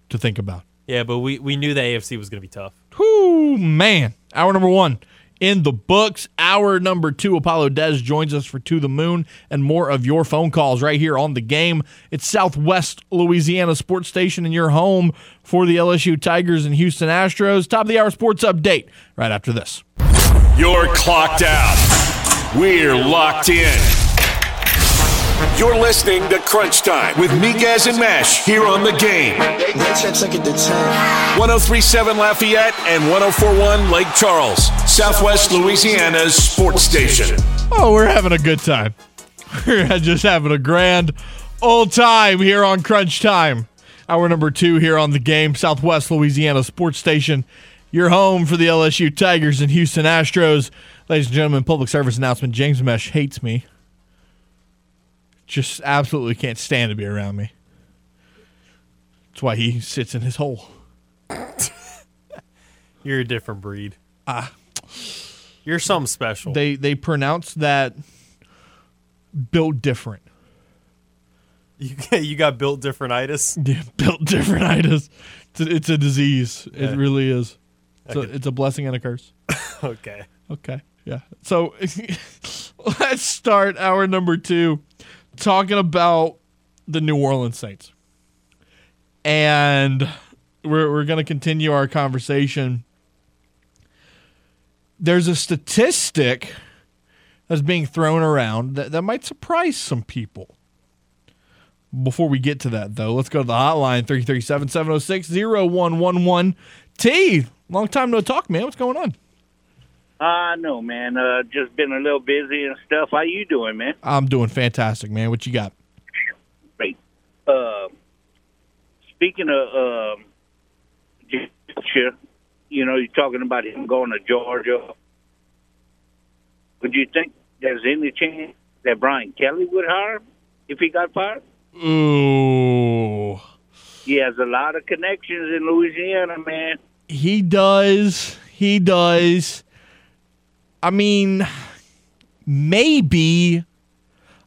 to think about. Yeah, but we, we knew the AFC was going to be tough. Whoo, man. Hour number one in the books. Hour number two, Apollo Des joins us for To the Moon and more of your phone calls right here on the game. It's Southwest Louisiana Sports Station and your home for the LSU Tigers and Houston Astros. Top of the hour sports update right after this. You're clocked out. We're locked in. You're listening to Crunch Time with Miguez and Mesh here on the game. 1037 Lafayette and 1041 Lake Charles, Southwest Louisiana's sports station. Oh, we're having a good time. We're just having a grand old time here on Crunch Time. Hour number two here on the game, Southwest Louisiana Sports Station. Your home for the LSU Tigers and Houston Astros. Ladies and gentlemen, public service announcement James Mesh hates me. Just absolutely can't stand to be around me. That's why he sits in his hole. You're a different breed. Ah. You're something special. They they pronounce that built different. You you got built differentitis. Yeah, built differentitis. It's a, it's a disease. Yeah. It really is. It's a, it's a blessing and a curse. okay. Okay. Yeah. So let's start hour number two talking about the New Orleans Saints. And we're, we're going to continue our conversation. There's a statistic that's being thrown around that, that might surprise some people. Before we get to that, though, let's go to the hotline 337 706 0111. T, long time no talk, man. What's going on? I uh, know, man. Uh, just been a little busy and stuff. How you doing, man? I'm doing fantastic, man. What you got? Great. Uh, speaking of uh, you know, you're talking about him going to Georgia. Would you think there's any chance that Brian Kelly would hire him if he got fired? Ooh. He has a lot of connections in Louisiana, man. He does. He does. I mean, maybe.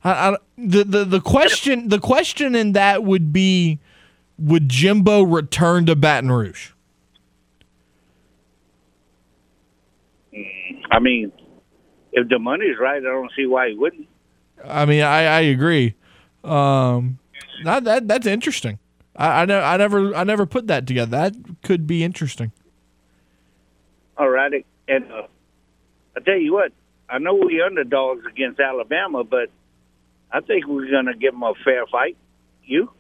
I, I, the, the the question the question in that would be, would Jimbo return to Baton Rouge? I mean, if the money's right, I don't see why he wouldn't. I mean, I, I agree. Um, that, that that's interesting. I, I, ne- I never I never put that together. That could be interesting. All righty, and uh, I tell you what, I know we underdogs against Alabama, but I think we're going to give them a fair fight. You?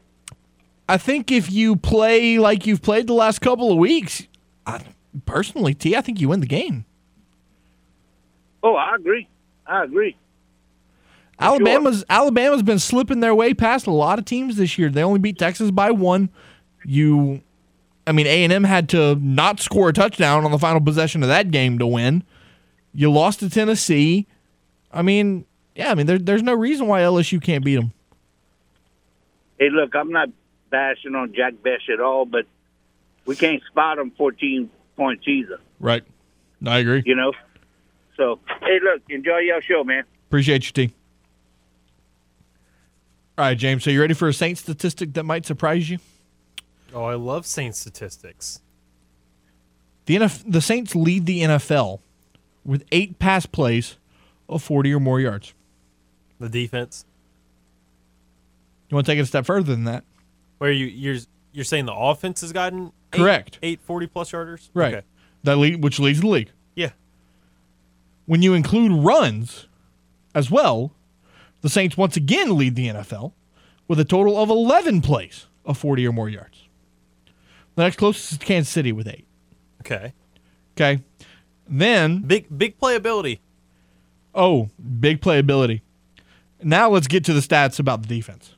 I think if you play like you've played the last couple of weeks, I, personally, T, I think you win the game. Oh, I agree. I agree. Alabama's sure. Alabama's been slipping their way past a lot of teams this year. They only beat Texas by one. You, I mean, A and M had to not score a touchdown on the final possession of that game to win. You lost to Tennessee. I mean, yeah, I mean, there, there's no reason why LSU can't beat them. Hey, look, I'm not bashing on Jack Bech at all, but we can't spot them 14 points either. Right. I agree. You know? So, hey, look, enjoy your show, man. Appreciate you, team. All right, James. So you ready for a Saint statistic that might surprise you? Oh, I love Saint statistics. The NF- the Saints lead the NFL with eight pass plays of 40 or more yards. The defense. You want to take it a step further than that? Where you you're you're saying the offense has gotten eight, correct eight 40 plus yarders, right? Okay. That lead, which leads the league. Yeah. When you include runs as well, the Saints once again lead the NFL with a total of 11 plays of 40 or more yards. The next closest is Kansas City with eight. Okay. Okay. Then Big big playability. Oh, big playability. Now let's get to the stats about the defense.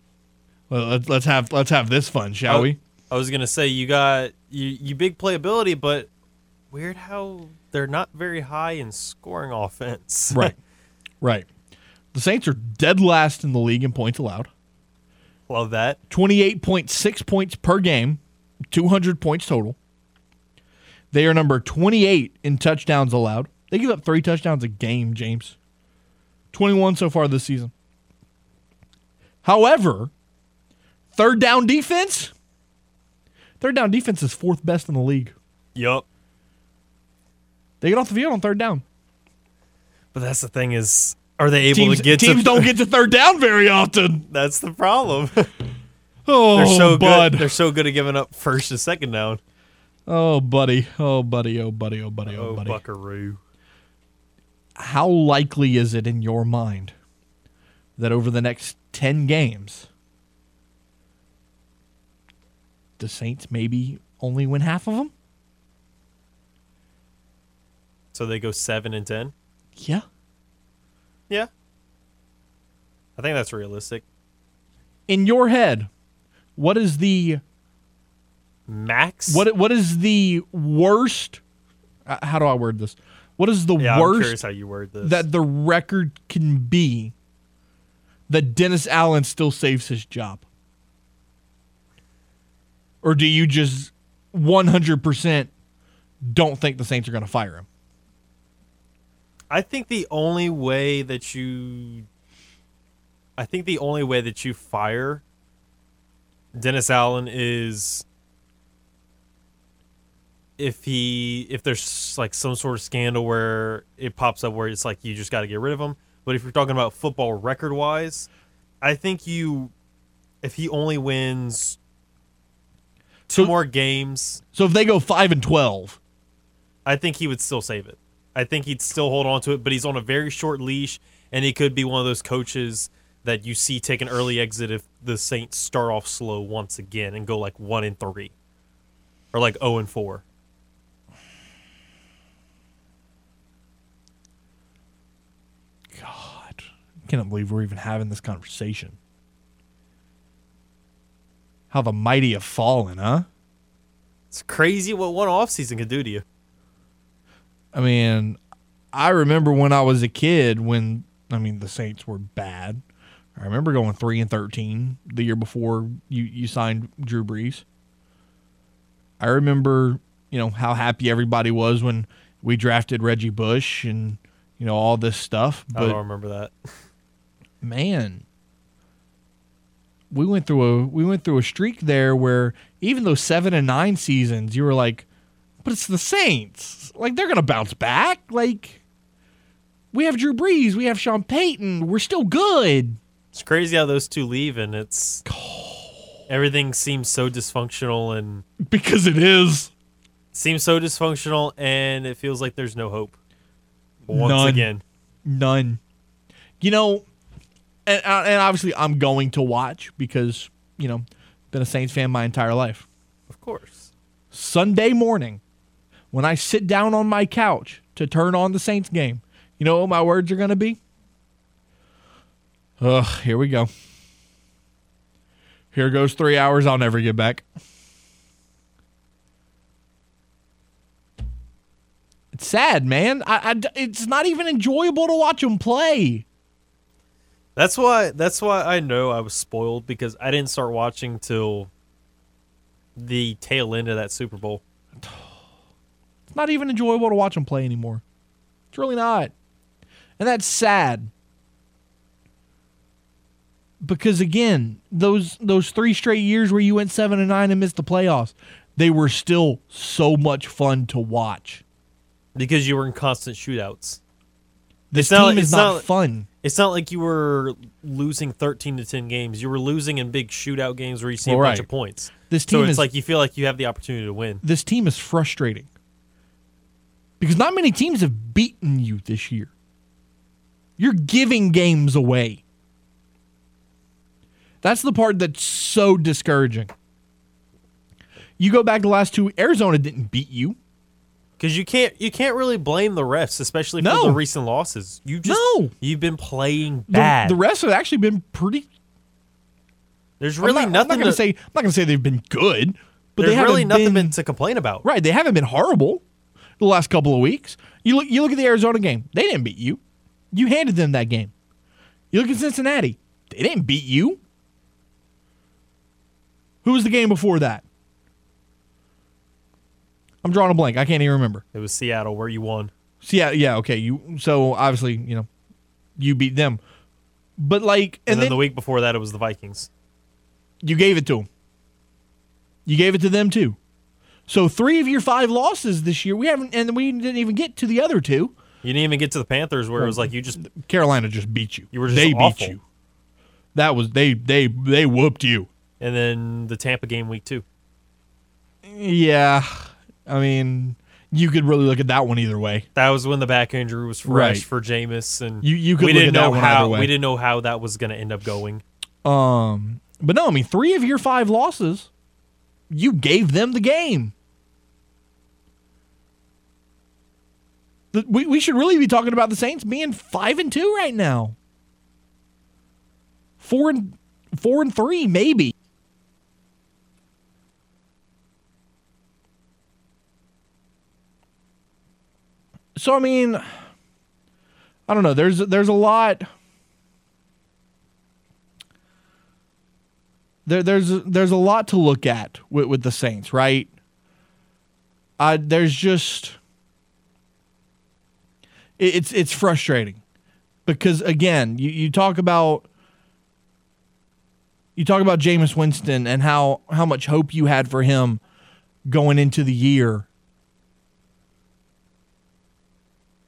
Well, let's let's have let's have this fun, shall Oh. we? I was gonna say you got you you big playability, but weird how they're not very high in scoring offense. Right. right. The Saints are dead last in the league in points allowed. Love that. 28.6 points per game, 200 points total. They are number 28 in touchdowns allowed. They give up 3 touchdowns a game, James. 21 so far this season. However, third down defense, third down defense is fourth best in the league. Yup. They get off the field on third down. But that's the thing is, are they able Teams, to get teams to? don't get to third down very often. That's the problem. Oh, They're so bud. good. They're so good at giving up first and second down. Oh, buddy. Oh, buddy. Oh, buddy. Oh, buddy. Oh, Oh, buddy. Buckaroo. How likely is it in your mind that over the next 10 games, the Saints maybe only win half of them? So they go seven and ten. Yeah. Yeah. I think that's realistic. In your head, what is the Max. what what is the worst uh, how do I word this? What is the Yeah, I'm curious worst how you word this. that the record can be that Dennis Allen still saves his job? Or do you just 100% don't think the Saints are going to fire him? I think the only way that you I think the only way that you fire Dennis Allen is if he if there's like some sort of scandal where it pops up where it's like you just got to get rid of him. But if you're talking about football record wise, I think you if he only wins two So- more games, So if they go 5 and 12, I think he would still save it. I think he'd still hold on to it, but he's on a very short leash, and he could be one of those coaches that you see take an early exit if the Saints start off slow once again and go like one and three, or like zero and four. God, I cannot believe we're even having this conversation. How the mighty have fallen, huh? It's crazy what one offseason can do to you. I mean, I remember when I was a kid when I mean the Saints were bad. I remember going three and thirteen the year before you you signed Drew Brees. I remember, you know, how happy everybody was when we drafted Reggie Bush and you know all this stuff. I don't remember that. man, we went through a we went through a streak there where even those seven and nine seasons, you were like, but it's the Saints. Like they're gonna bounce back. Like we have Drew Brees, we have Sean Payton. We're still good. It's crazy how those two leave, and it's everything seems so dysfunctional and Because it is. seems so dysfunctional, and it feels like there's no hope. Once None. again, None. You know, and, uh, and obviously I'm going to watch because, you know, been a Saints fan my entire life. of course. Sunday morning, when I sit down on my couch to turn on the Saints game, you know what my words are going to be? Ugh, here we go. Here goes three hours I'll never get back. It's sad, man. I, I- it's not even enjoyable to watch them play. That's why. That's why I know I was spoiled because I didn't start watching till the tail end of that Super Bowl. It's not even enjoyable to watch them play anymore. It's really not. And that's sad. Because again, those those three straight years where you went 7 and 9 and missed the playoffs, they were still so much fun to watch. because you were in constant shootouts. This It's not- team is not, not- fun. It's not like you were losing 13 to 10 games. You were losing in big shootout games where you see Well, a bunch right. of points. This So team it's is like you feel like you have the opportunity to win. this team is frustrating. Because not many teams have beaten you this year. You're giving games away. That's the part that's so discouraging. You go back the last two, Arizona didn't beat you. Because you can't you can't really blame the refs, especially for the recent losses. You just No. you've been playing The, bad. the rest have actually been pretty. there's I'm really not, nothing I'm not gonna say. I'm not gonna say they've been good, but there's they really nothing been, to complain about. right. They haven't been horrible the last couple of weeks. You look. You look at the Arizona game. They didn't beat you. You handed them that game. You look at Cincinnati. They didn't beat you. Who was the game before that? I'm drawing a blank. I can't even remember. It was Seattle where you won. So yeah, okay. You so obviously you know you beat them, but like And, and, then then the week before that it was the Vikings. you gave it to them. You gave it to them too. So three of your five losses this year we haven't, and we didn't even get to the other two. You didn't even get to the Panthers where it was like you just Carolina just beat you. You were just they awful. beat you. That was they they they whooped you. and then the Tampa game week two. Yeah, I mean you could really look at that one either way. That was when the back injury was fresh Right. for Jameis, and You- you could we look didn't know how we didn't know how that was going to end up going. Um, but no, I mean three of your five losses, you gave them the game. We, we should really be talking about the Saints being five and two right now. Four and four and three, maybe. So I mean, I don't know. There's there's a lot. there, there's there's a lot to look at with, with the Saints, right? There's just it, it's it's frustrating because again, you, you talk about you talk about Jameis Winston and how how much hope you had for him going into the year,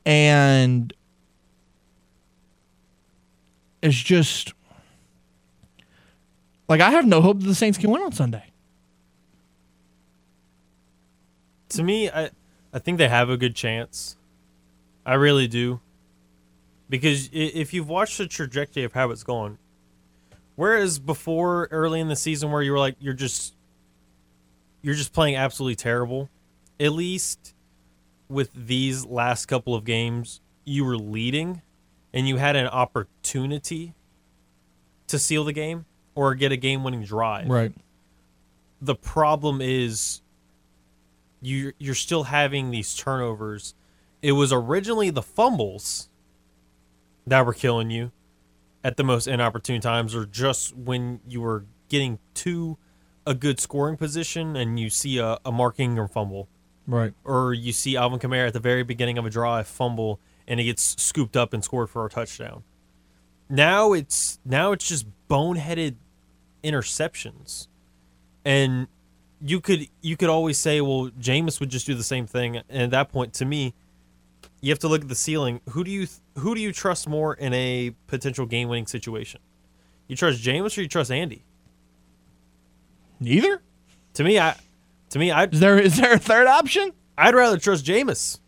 and it's just like I have no hope that the Saints can win on Sunday. To me, I I think they have a good chance. I really do. Because if you've watched the trajectory of how it's gone, whereas before early in the season where you were like you're just you're just playing absolutely terrible, at least with these last couple of games, you were leading and you had an opportunity to seal the game or get a game-winning drive Right. the problem is you you're still having these turnovers. It was originally the fumbles that were killing you at the most inopportune times, or just when you were getting to a good scoring position and you see a, a Mark Ingram fumble, Right. or you see Alvin Kamara at the very beginning of a drive fumble and he gets scooped up and scored for a touchdown. Now it's now it's just boneheaded interceptions. And you could you could always say, well, Jameis would just do the same thing. And at that point, to me, you have to look at the ceiling. Who do you who do you trust more in a potential game winning situation? You trust Jameis or you trust Andy? Neither. To me, I to me, I Is there is there a third option? I'd rather trust Jameis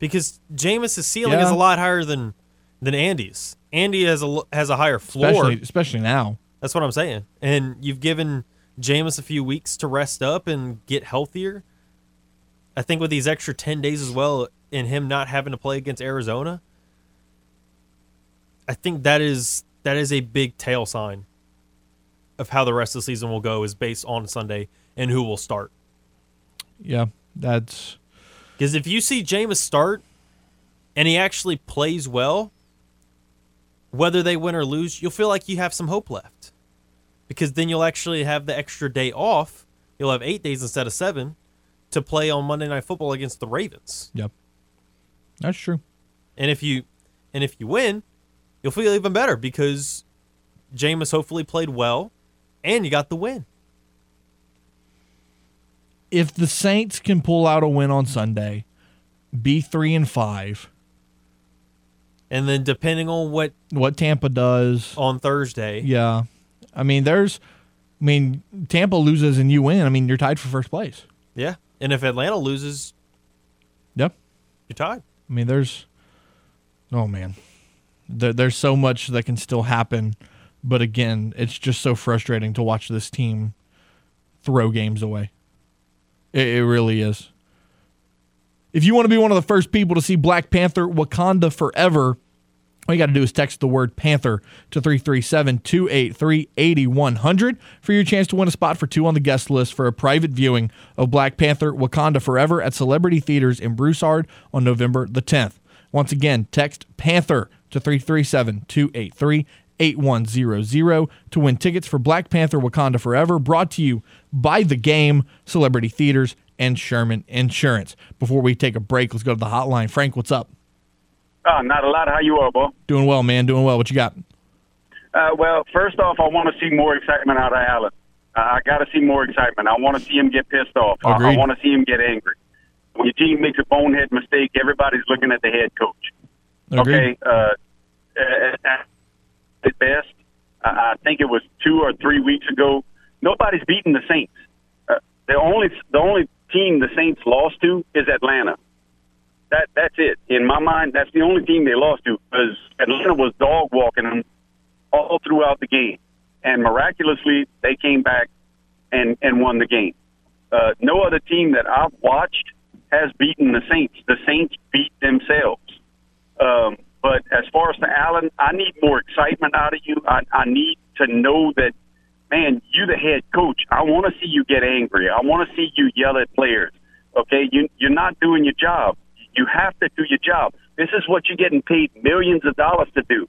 because Jameis's ceiling is a lot higher than than Andy's. Andy has a has a higher floor. Especially especially now. That's what I'm saying. And you've given Jameis a few weeks to rest up and get healthier. I think with these extra 10 days as well and him not having to play against Arizona, I think that is that is a big tail sign of how the rest of the season will go is based on Sunday and who will start. Yeah. That's Because if you see Jameis start and he actually plays well, whether they win or lose, you'll feel like you have some hope left. Because then you'll actually have the extra day off. You'll have eight days instead of seven to play on Monday Night Football against the Ravens. yep. That's true. And if you and if you win, you'll feel even better because Jameis hopefully played well and you got the win. If the Saints can pull out a win on Sunday, be three and five, And then depending on what what Tampa does, on Thursday, yeah. I mean, there's, I mean, Tampa loses and you win. I mean, you're tied for first place. yeah. And if Atlanta loses, Yep. you're tied. I mean, there's, oh man, there, there's so much that can still happen, but again, it's just so frustrating to watch this team throw games away. It, it really is. If you want to be one of the first people to see Black Panther Wakanda Forever, all you got to do is text the word Panther to 337 283 8100 for your chance to win a spot for two on the guest list for a private viewing of Black Panther Wakanda Forever at Celebrity Theaters in Broussard on November the 10th. Once again, text Panther to 337 283 8100 to win tickets for Black Panther Wakanda Forever, brought to you by The Game, Celebrity Theaters, and Sherman Insurance. Before we take a break, let's go to the hotline. Frank, what's up? Oh, not a lot. How you are, boy? Doing well, man. Doing well. What you got? Uh, well, first off, I want to see more excitement out of Allen. Uh, I got to see more excitement. I want to see him get pissed off. I, I want to see him get angry. When your team makes a bonehead mistake, everybody's looking at the head coach. Agreed. Okay, uh, uh, at at best, I I think it was two or three weeks ago. Nobody's beaten the Saints. Uh, the only the only team the Saints lost to is Atlanta. That that's it. In my mind, that's the only team they lost to because Atlanta was dog walking them all throughout the game, and miraculously they came back and and won the game. Uh, no other team that I've watched has beaten the Saints. The Saints beat themselves. Um, but as far as to Allen, I need more excitement out of you. I, I need to know that, man, you the head coach. I want to see you get angry. I want to see you yell at players. Okay, you you're not doing your job. You have to do your job. This is what you're getting paid millions of dollars to do.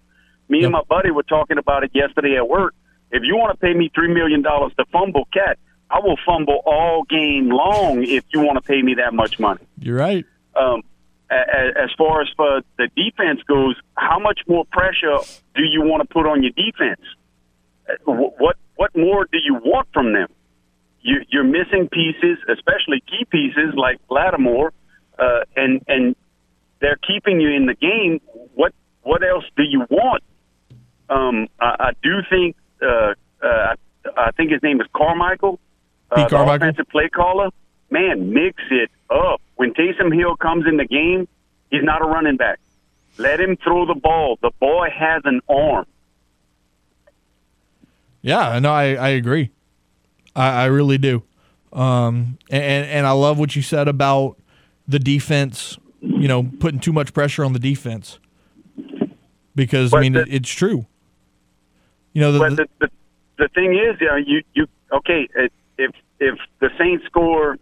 Me and my buddy were talking about it yesterday at work. If you want to pay me three million dollars to fumble cat, I will fumble all game long if you want to pay me that much money. You're right. Um, as far as for the defense goes, how much more pressure do you want to put on your defense? Uh, What what more do you want from them? You, you're missing pieces, especially key pieces like Lattimore, uh, and and they're keeping you in the game. What what else do you want? Um, I, I do think uh, uh, I think his name is Carmichael, uh, Pete the Carmichael? offensive play caller. Man, mix it up. When Taysom Hill comes in the game, he's not a running back. Let him throw the ball. The boy has an arm. Yeah, no, I, I agree. I, I really do. Um, and, and I love what you said about the defense, you know, putting too much pressure on the defense. Because, I mean, the- it, it's true. You know, the, But the, the the thing is, you know, you you okay? If if the Saints score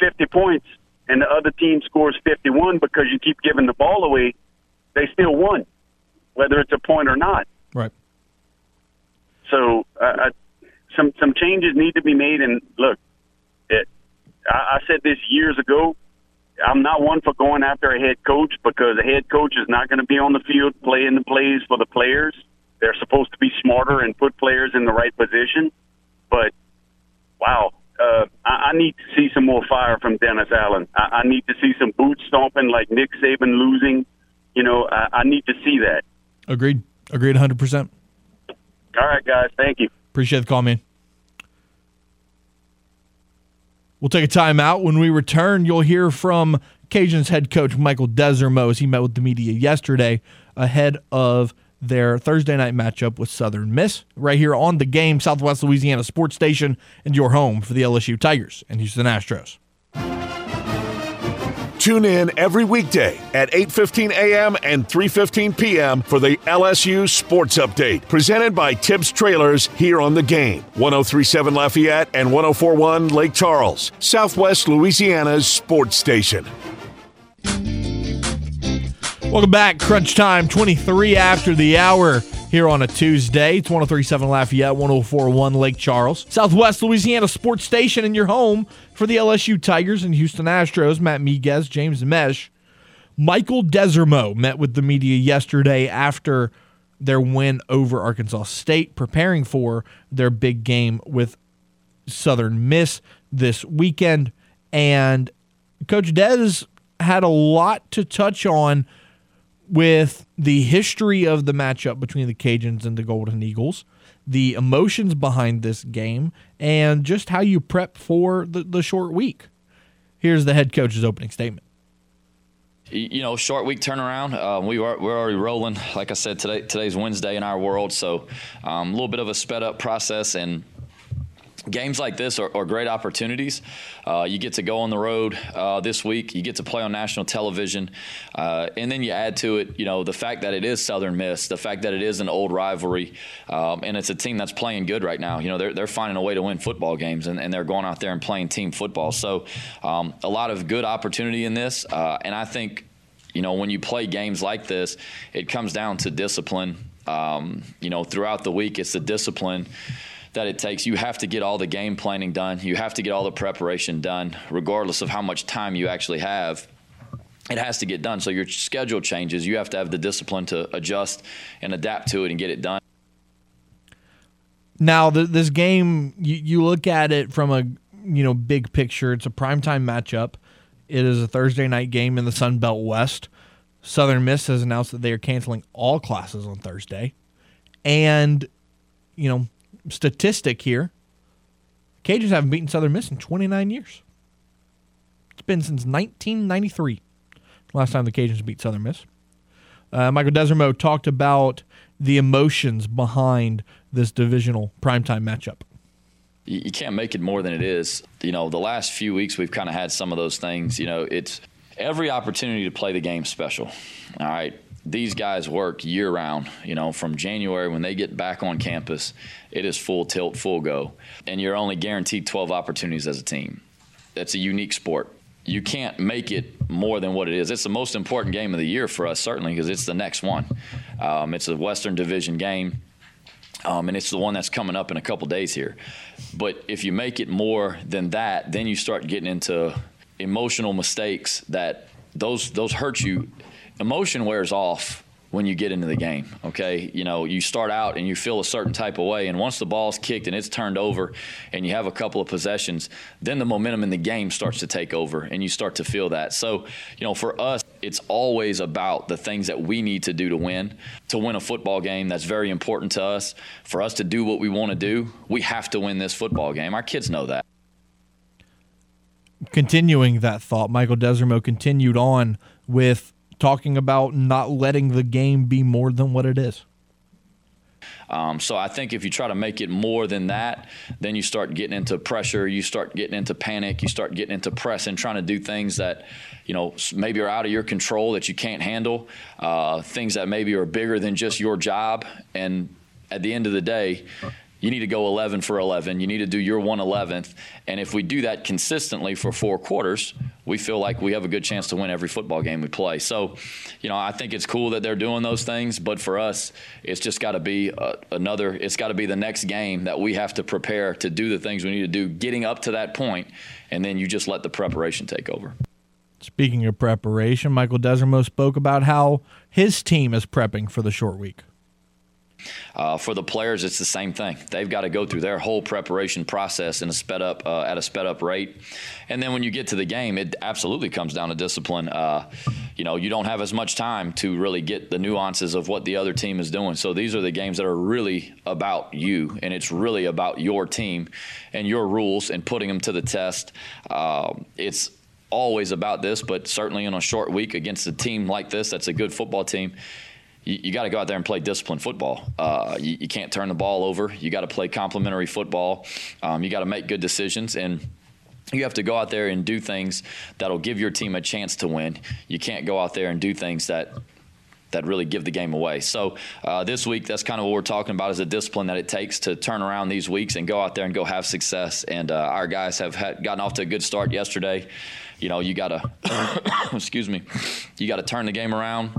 fifty points and the other team scores fifty one because you keep giving the ball away, they still won, whether it's a point or not. right. So uh, I, some some changes need to be made. And look, it, I, I said this years ago. I'm not one for going after a head coach because a head coach is not going to be on the field playing the plays for the players. They're supposed to be smarter and put players in the right position. But wow, uh, I, I need to see some more fire from Dennis Allen. I, I need to see some boot stomping like Nick Saban losing. You know, I, I need to see that. Agreed. Agreed 100%. All right, guys. Thank you. Appreciate the call, man. We'll take a timeout. When we return, you'll hear from Cajuns head coach Michael Desormeaux as he met with the media yesterday ahead of their Thursday night matchup with Southern Miss, right here on the game, Southwest Louisiana Sports Station, and your home for the LSU Tigers and Houston Astros. Tune in every weekday at 8:15 a.m. and 3:15 p.m. for the LSU Sports Update, presented by Tibbs Trailers here on the game. 1037 Lafayette and 1041 Lake Charles, Southwest Louisiana's sports station. Welcome back. Crunch time, 23 after the hour here on a Tuesday. It's 1037 Lafayette, 1041 Lake Charles. Southwest Louisiana Sports Station in your home for the LSU Tigers and Houston Astros. Matt Miguez, James Mesh. Michael Desormeaux met with the media yesterday after their win over Arkansas State, preparing for their big game with Southern Miss this weekend. And Coach Dez had a lot to touch on with the history of the matchup between the Cajuns and the Golden Eagles, the emotions behind this game, and just how you prep for the, the short week. Here's the head coach's opening statement. you know, short week turnaround. Uh, we are we're already rolling. Like I said, today today's Wednesday in our world, so um, a little bit of a sped up process, and games like this are, are great opportunities. Uh, you get to go on the road uh, this week. You get to play on national television, uh, and then you add to it, you know, the fact that it is Southern Miss, the fact that it is an old rivalry, um, and it's a team that's playing good right now. You know, they're they're finding a way to win football games, and, and they're going out there and playing team football. So, um, a lot of good opportunity in this, uh, and I think, you know, when you play games like this, it comes down to discipline. Um, you know, throughout the week, it's the discipline that it takes. You have to get all the game planning done. You have to get all the preparation done, regardless of how much time you actually have. It has to get done. So your schedule changes. You have to have the discipline to adjust and adapt to it and get it done. Now, the, this game, you, you look at it from a you know big picture. It's a primetime matchup. It is a Thursday night game in the Sun Belt West. Southern Miss has announced that they are canceling all classes on Thursday, and you know statistic here Cajuns haven't beaten Southern Miss in 29 years. It's been since 1993, last time the Cajuns beat Southern Miss. Uh, Michael Desormeaux talked about the emotions behind this divisional primetime matchup. You can't make it more than it is. You know, the last few weeks we've kind of had some of those things. You know, it's every opportunity to play the game special. All right these guys work year round, you know, from January when they get back on campus, it is full tilt, full go. And you're only guaranteed 12 opportunities as a team. That's a unique sport. You can't make it more than what it is. It's the most important game of the year for us, certainly, because it's the next one. Um, it's a Western Division game. Um, and it's the one that's coming up in a couple days here. But if you make it more than that, then you start getting into emotional mistakes that those those hurt you emotion wears off when you get into the game. Okay, you know you start out and you feel a certain type of way, and once the ball's kicked and it's turned over, and you have a couple of possessions, then the momentum in the game starts to take over, and you start to feel that. So, you know, for us, it's always about the things that we need to do to win. To win a football game, that's very important to us. For us to do what we want to do, we have to win this football game. Our kids know that. Continuing that thought, Michael Desormeaux continued on with talking about not letting the game be more than what it is. Um, so I think if you try to make it more than that, then you start getting into pressure, you start getting into panic, you start getting into press and trying to do things that, you know, maybe are out of your control that you can't handle, uh, things that maybe are bigger than just your job. And at the end of the day, you need to go 11 for 11. You need to do your 111th. And if we do that consistently for four quarters, we feel like we have a good chance to win every football game we play. So, you know, I think it's cool that they're doing those things, but for us, it's just got to be uh, another, it's got to be the next game that we have to prepare to do the things we need to do, getting up to that point, and then you just let the preparation take over. Speaking of preparation, Michael Desormeaux spoke about how his team is prepping for the short week. Uh, for the players, it's the same thing. They've got to go through their whole preparation process in a sped up uh, at a sped up rate, and then when you get to the game, it absolutely comes down to discipline. Uh, you know, you don't have as much time to really get the nuances of what the other team is doing. So these are the games that are really about you, and it's really about your team and your rules and putting them to the test. Uh, it's always about this, but certainly in a short week against a team like this, that's a good football team you, you got to go out there and play disciplined football. Uh, you, you, can't turn the ball over. You got to play complementary football. Um, you got to make good decisions and. You have to go out there and do things that'll give your team a chance to win. You can't go out there and do things that that really give the game away. So uh, this week, that's kind of what we're talking about is the discipline that it takes to turn around these weeks and go out there and go have success. And uh, our guys have had, gotten off to a good start yesterday. You know, you got to, excuse me, you got to turn the game around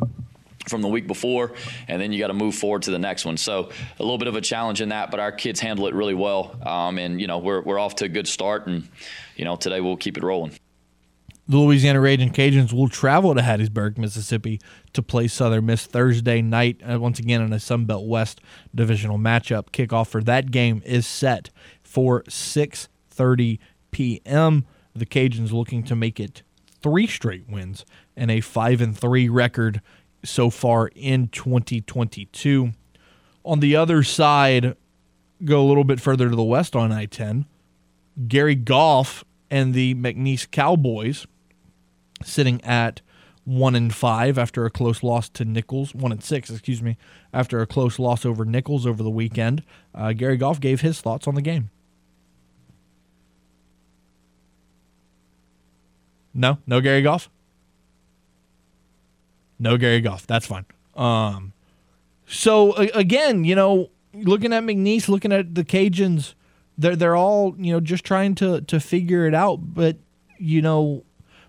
from the week before, and then you got to move forward to the next one. So a little bit of a challenge in that, but our kids handle it really well, um, and you know we're we're off to a good start, and you know today we'll keep it rolling. The Louisiana Raging Cajuns will travel to Hattiesburg, Mississippi, to play Southern Miss Thursday night. Uh, once again, in a Sun Belt West divisional matchup, kickoff for that game is set for 6:30 p.m. The Cajuns looking to make it three straight wins and a five and three record so far in 2022. On the other side, go a little bit further to the west on I 10, Gary Goff and the McNeese Cowboys sitting at one and five after a close loss to Nicholls, one and six, excuse me, after a close loss over Nicholls over the weekend. Uh, Gary Goff gave his thoughts on the game. No, no Gary Goff. No Gary Goff. That's fine. Um, so a- again, you know, looking at McNeese, looking at the Cajuns, they're they're all you know just trying to to figure it out. But you know,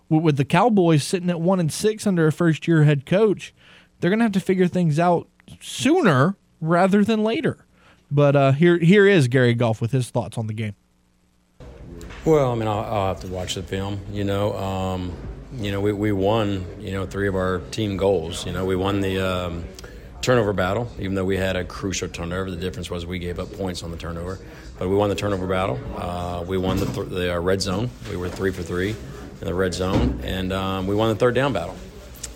with, with the Cowboys sitting at one and six under a first year head coach, they're gonna have to figure things out sooner rather than later. But uh, here here is Gary Goff with his thoughts on the game. Well, I mean, I'll, I'll have to watch the film. You know, um, you know, we, we won. You know, three of our team goals. You know, we won the um, turnover battle, even though we had a crucial turnover. The difference was we gave up points on the turnover, but we won the turnover battle. Uh, we won the, th- the uh, red zone. We were three for three in the red zone, and um, we won the third down battle.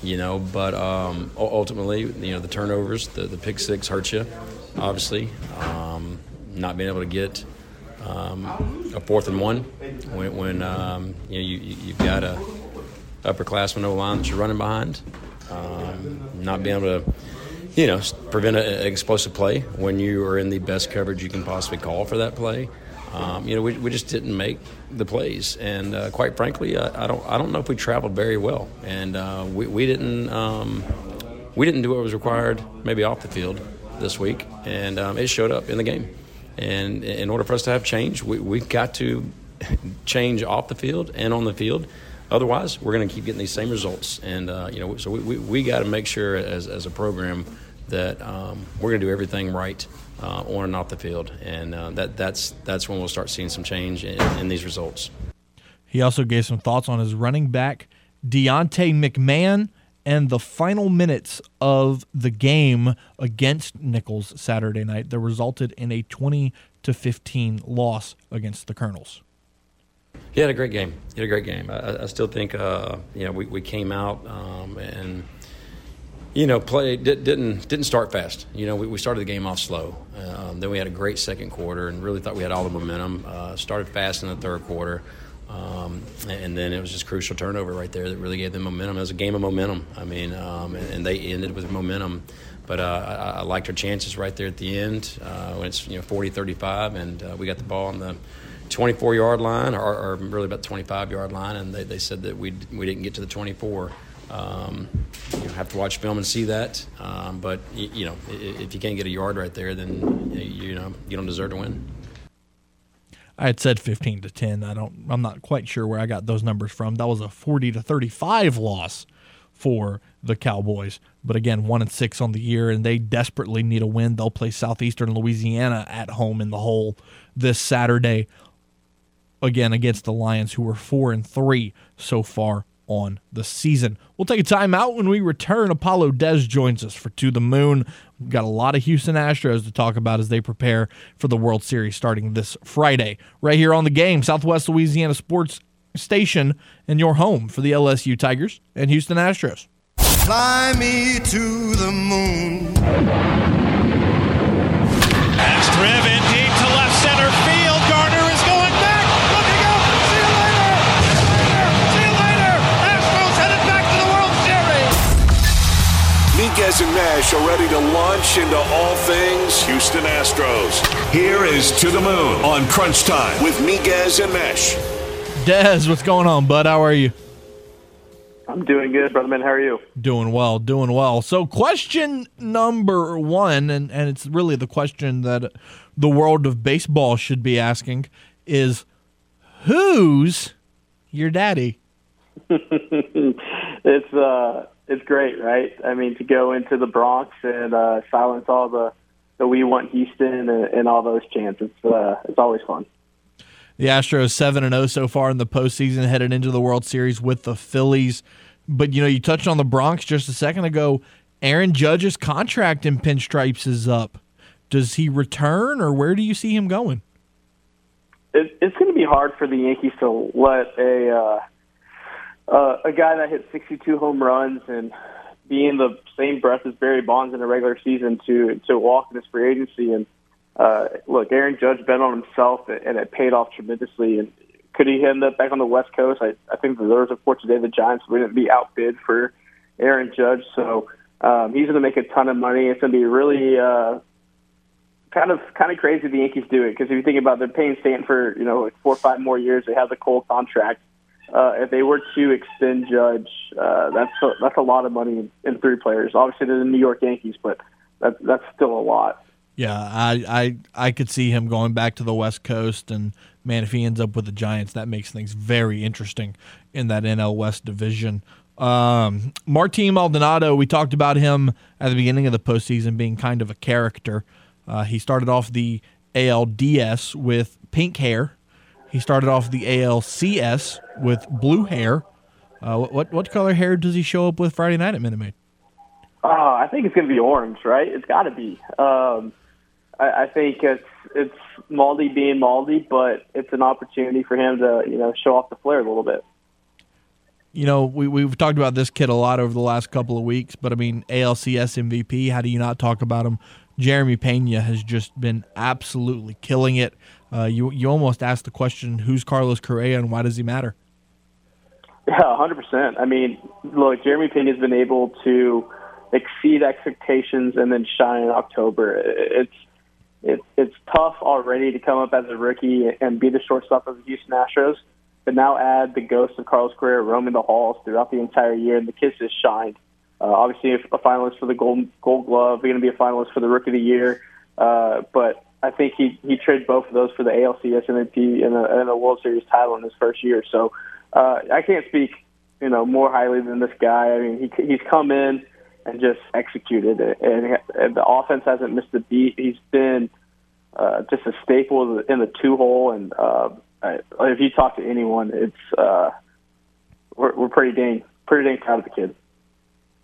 You know, but um, ultimately, you know, the turnovers, the, the pick six hurts you, obviously. Um, not being able to get um, a fourth and one when, when um, you know you- you've got a upperclassman O line that you're running behind. Um, not being able to, you know, prevent an explosive play when you are in the best coverage you can possibly call for that play. Um, you know, we, we just didn't make the plays, and uh, quite frankly, I, I don't I don't know if we traveled very well, and uh, we, we didn't um, we didn't do what was required maybe off the field this week, and um, it showed up in the game. And in order for us to have change, we, we've got to change off the field and on the field. Otherwise, we're going to keep getting these same results. And, uh, you know, so we, we, we got to make sure as, as a program that um, we're going to do everything right uh, on and off the field. And uh, that, that's, that's when we'll start seeing some change in, in these results. He also gave some thoughts on his running back, Deontay McMahon, and the final minutes of the game against Nicholls Saturday night that resulted in a 20 to 15 loss against the Colonels. He had a great game. He had a great game. I, I still think, uh, you know, we, we came out um, and, you know, play did, didn't didn't start fast. You know, we, we started the game off slow. Um, then we had a great second quarter and really thought we had all the momentum. Uh, started fast in the third quarter. Um, and then it was just crucial turnover right there that really gave them momentum. It was a game of momentum. I mean, um, and, and they ended with momentum. But uh, I, I liked our chances right there at the end uh, when it's you know 40-35, and uh, we got the ball on the 24 yard line, or, or really about 25 yard line, and they, they said that we we didn't get to the 24. Um, you know, have to watch film and see that. Um, but y- you know, if you can't get a yard right there, then you you know you don't deserve to win. I had said 15 to 10. I don't I'm not quite sure where I got those numbers from. That was a 40 to 35 loss for the Cowboys. But again, 1 and 6 on the year and they desperately need a win. They'll play Southeastern Louisiana at home in the hole this Saturday again against the Lions who were 4 and 3 so far on the season. We'll take a timeout when we return. Apollo Des joins us for To the Moon. We've got a lot of Houston Astros to talk about as they prepare for the World Series starting this Friday. Right here on the game, Southwest Louisiana Sports Station, and your home for the LSU Tigers and Houston Astros. Fly me to the moon. That's driven deep to left center field. Miguez and Nash are ready to launch into all things Houston Astros. Here is To the Moon on Crunch Time with Miguez and Mesh. Dez, what's going on, bud? How are you? I'm doing good, brother man. How are you? Doing well, doing well. So, question number one, and, and it's really the question that the world of baseball should be asking is who's your daddy? it's uh, it's great, right? I mean, to go into the Bronx and uh, silence all the the "We Want Houston" and, and all those chants. It's uh, it's always fun. The Astros seven and zero so far in the postseason, headed into the World Series with the Phillies. But you know, you touched on the Bronx just a second ago. Aaron Judge's contract in pinstripes is up. Does he return, or where do you see him going? It, it's going to be hard for the Yankees to let a uh, uh, a guy that hit 62 home runs and be in the same breath as Barry Bonds in a regular season to to walk in this free agency. And uh, look, Aaron Judge bet on himself, and it paid off tremendously. And could he end up back on the West Coast? I, I think there was a report today the Giants wouldn't be outbid for Aaron Judge, so um, he's going to make a ton of money. It's going to be really uh, kind of kind of crazy the Yankees do it because if you think about it, they're paying Stanton for you know like four or five more years. They have the Cole contract. Uh, if they were to extend Judge, uh, that's a, that's a lot of money in three players. Obviously, they're the New York Yankees, but that's that's still a lot. Yeah, I, I I could see him going back to the West Coast, and man, if he ends up with the Giants, that makes things very interesting in that NL West division. Um, Martin Maldonado, we talked about him at the beginning of the postseason being kind of a character. Uh, he started off the ALDS with pink hair. He started off the ALCS with blue hair. Uh, what what color hair does he show up with Friday night at Minute Maid? Uh, I think it's going to be orange, right? It's got to be. Um, I, I think it's it's Maldy being Maldy, but it's an opportunity for him to you know show off the flair a little bit. You know, we we've talked about this kid a lot over the last couple of weeks, but I mean, ALCS MVP. How do you not talk about him? Jeremy Pena has just been absolutely killing it. Uh, you you almost asked the question, who's Carlos Correa and why does he matter? Yeah, hundred percent. I mean, look, Jeremy Pena's been able to exceed expectations and then shine in October. It's it's it's tough already to come up as a rookie and be the shortstop of the Houston Astros, but now add the ghost of Carlos Correa roaming the halls throughout the entire year, and the kid just shined. Uh, obviously, a finalist for the Gold Gold Glove, going to be a finalist for the Rookie of the Year, uh, but I think he he traded both of those for the ALCS MVP and a, and a World Series title in his first year. So uh, I can't speak you know more highly than this guy. I mean, he he's come in and just executed it, and, and the offense hasn't missed a beat. He's been uh, just a staple in the two hole, and uh, if you talk to anyone, it's uh, we're, we're pretty dang pretty dang proud of the kid.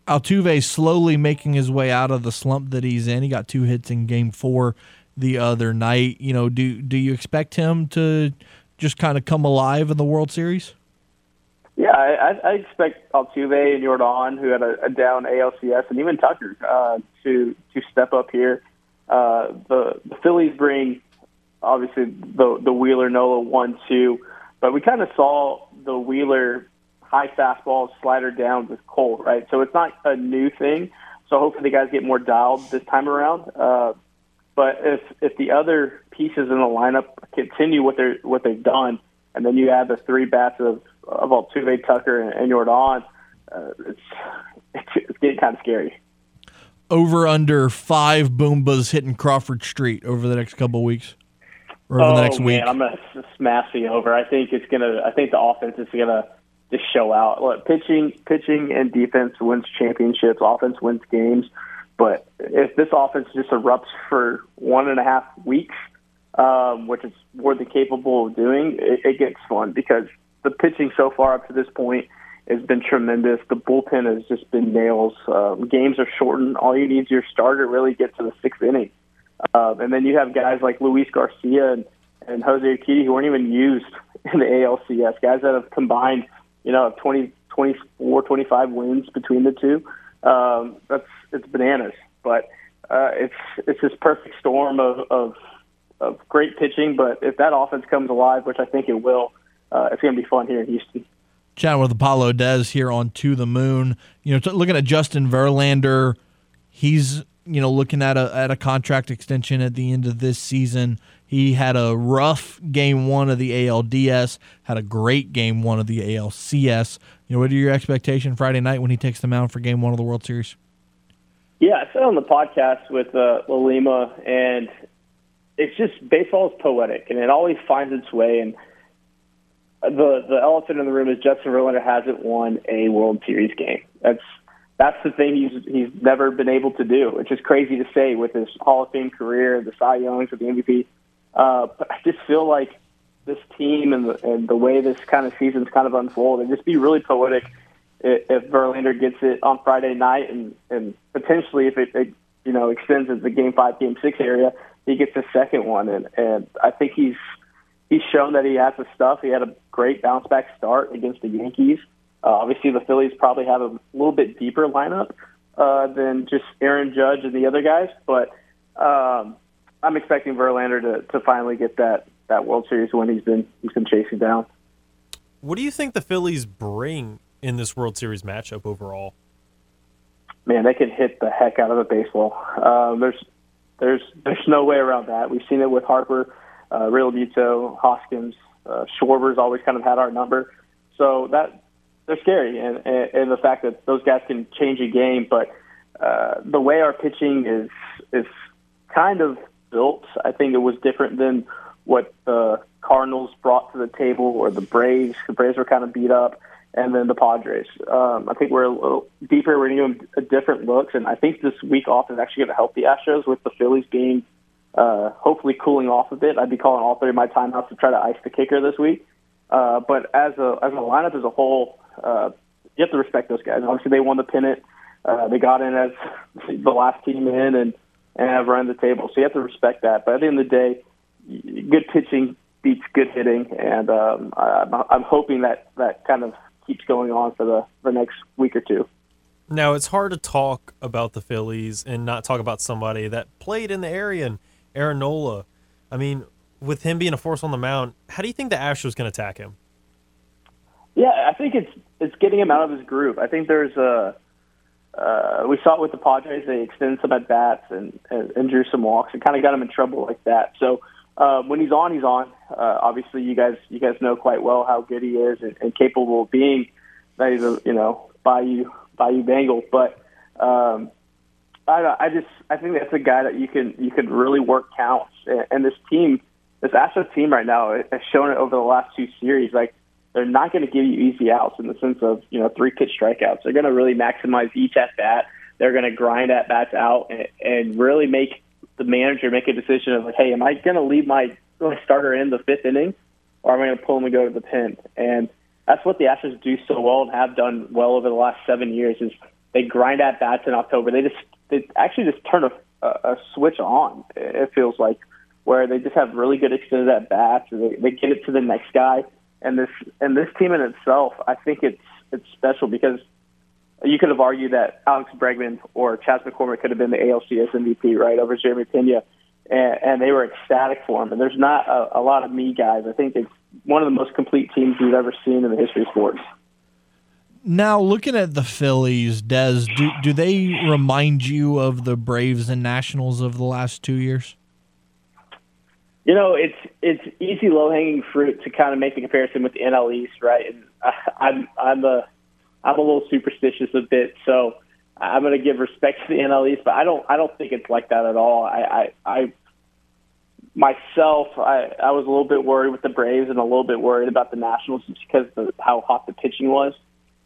Altuve slowly making his way out of the slump that he's in. He got two hits in Game Four the other night. You know, do do you expect him to just kind of come alive in the World Series? Yeah, I, I expect Altuve and Jordan, who had a, a down ALCS, and even Tucker uh, to to step up here. Uh, the, the Phillies bring obviously the the Wheeler Nola one two, but we kind of saw the Wheeler high fastball slider down with Cole, right? So it's not a new thing. So hopefully the guys get more dialed this time around. Uh, but if if the other pieces in the lineup continue what they're what they've done, and then you add the three bats of of Altuve, Tucker, and, and Jordan, uh, it's, it's getting kind of scary. Over under five Boombas hitting Crawford Street over the next couple of weeks, or over oh, the next man, week. I'm gonna smash the over. I think it's gonna. I think the offense is gonna just show out. Look, pitching, pitching, and defense wins championships. Offense wins games. But if this offense just erupts for one and a half weeks, um, which it's more than capable of doing, it, it gets fun because the pitching so far up to this point has been tremendous. The bullpen has just been nails. Um, games are shortened. All you need is your starter really get to the sixth inning. Um, and then you have guys like Luis Garcia and, and Jose Urquidy who weren't even used in the ALCS, guys that have combined, you know, 20, 24, 25 wins between the two. Um, that's it's bananas, but uh, it's it's this perfect storm of, of of great pitching. But if that offense comes alive, which I think it will, uh, it's going to be fun here in Houston. Chatting with Apollo Des here on To the Moon. You know, looking at Justin Verlander, he's you know looking at a at a contract extension at the end of this season. He had a rough game one of the ALDS, had a great game one of the ALCS. You know, what are your expectations Friday night when he takes the mound for game one of the World Series? Yeah, I said on the podcast with uh, Lalima, and it's just baseball is poetic, and it always finds its way. And the the elephant in the room is Justin Verlander hasn't won a World Series game. That's that's the thing he's he's never been able to do, which is crazy to say with his Hall of Fame career, the Cy Youngs, with the MVP. Uh, but I just feel like this team and the, and the way this kind of season's kind of unfolded, it'd just be really poetic if, if Verlander gets it on Friday night, and and potentially if it, it you know extends into the game five, game six area, he gets a second one, and and I think he's he's shown that he has the stuff. He had a great bounce back start against the Yankees. Uh, obviously, the Phillies probably have a little bit deeper lineup uh, than just Aaron Judge and the other guys, but um, I'm expecting Verlander to, to finally get that, that World Series win he's been he's been chasing down. What do you think the Phillies bring in this World Series matchup overall? Man, they can hit the heck out of a baseball. Um, there's there's there's no way around that. We've seen it with Harper, uh, Realmuto, Hoskins, uh, Schwarber's always kind of had our number. So that they're scary, and, and and the fact that those guys can change a game, but uh, the way our pitching is is kind of built, I think it was different than what the Cardinals brought to the table or the Braves. The Braves were kind of beat up, and then the Padres. Um, I think we're a little deeper. We're them different looks, and I think this week off is actually going to help the Astros with the Phillies being uh, hopefully cooling off a bit. I'd be calling all three of my timeouts to try to ice the kicker this week. Uh, but as a as a lineup as a whole, uh, you have to respect those guys. Obviously, they won the pennant. Uh, they got in as the last team in and and have run the table. So you have to respect that. But at the end of the day, good pitching beats good hitting, and um, I'm, I'm hoping that that kind of keeps going on for the the next week or two. Now it's hard to talk about the Phillies and not talk about somebody that played in the area and Aaron Nola. I mean, with him being a force on the mound, how do you think the Astros can attack him? Yeah, I think it's it's getting him out of his groove. I think there's a uh, we saw it with the Padres. They extended some at bats and, and, and drew some walks and kind of got him in trouble like that. So uh, when he's on, he's on. Uh, obviously, you guys you guys know quite well how good he is and, and capable of being that he's a you know Bayou Bayou Bengal. But um, I I just I think that's a guy that you can you can really work counts. And, and this team, this Astros team right now has shown it over the last two series. Like they're not going to give you easy outs in the sense of you know three pitch strikeouts. They're going to really maximize each at bat. They're going to grind at bats out and, and really make the manager make a decision of like, hey, am I going to leave my, starter in the fifth inning, or am I going to pull him and go to the pen? And that's what the Astros do so well and have done well over the last seven years. Is they grind at bats in October. They just they actually just turn a, a, a switch on. It feels like where they just have really good extended at bats. They, they get it to the next guy and this and this team in itself, I think it's it's special because you could have argued that Alex Bregman or Chas McCormick could have been the ALCS MVP right over Jeremy Pena, and, and they were ecstatic for him. And there's not a, a lot of me guys. I think it's one of the most complete teams we've ever seen in the history of sports. Now, looking at the Phillies, Des, do, do they remind you of the Braves and Nationals of the last two years? You know, it's it's easy low hanging fruit to kind of make the comparison with the NL East, right? And I, I'm I'm a I'm a little superstitious a bit, so I'm going to give respect to the NL East, but I don't I don't think it's like that at all. I I, I myself I I was a little bit worried with the Braves and a little bit worried about the Nationals just because of how hot the pitching was,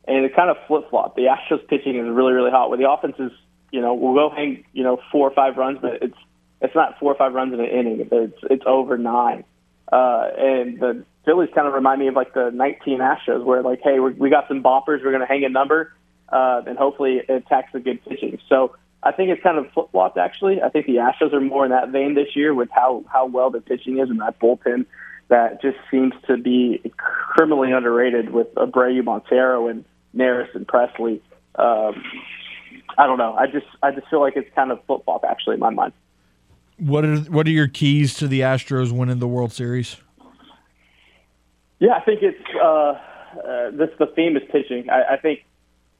and it kind of flip flopped. The Astros pitching is really really hot, where the offense is you know we'll go hang you know four or five runs, but it's it's not four or five runs in an inning. It's it's over nine. Uh, and the Phillies kind of remind me of like the 19 Astros, where like, hey, we we got some boppers, we're going to hang a number, uh, and hopefully it attacks the good pitching. So I think it's kind of flip flopped. Actually, I think the Astros are more in that vein this year with how how well the pitching is and that bullpen that just seems to be criminally underrated with Abreu, Montero, and Neris and Pressly. Um, I don't know. I just I just feel like it's kind of flip flop actually in my mind. What are what are your keys to the Astros winning the World Series? Yeah, I think it's uh, uh, this the theme is pitching. I, I think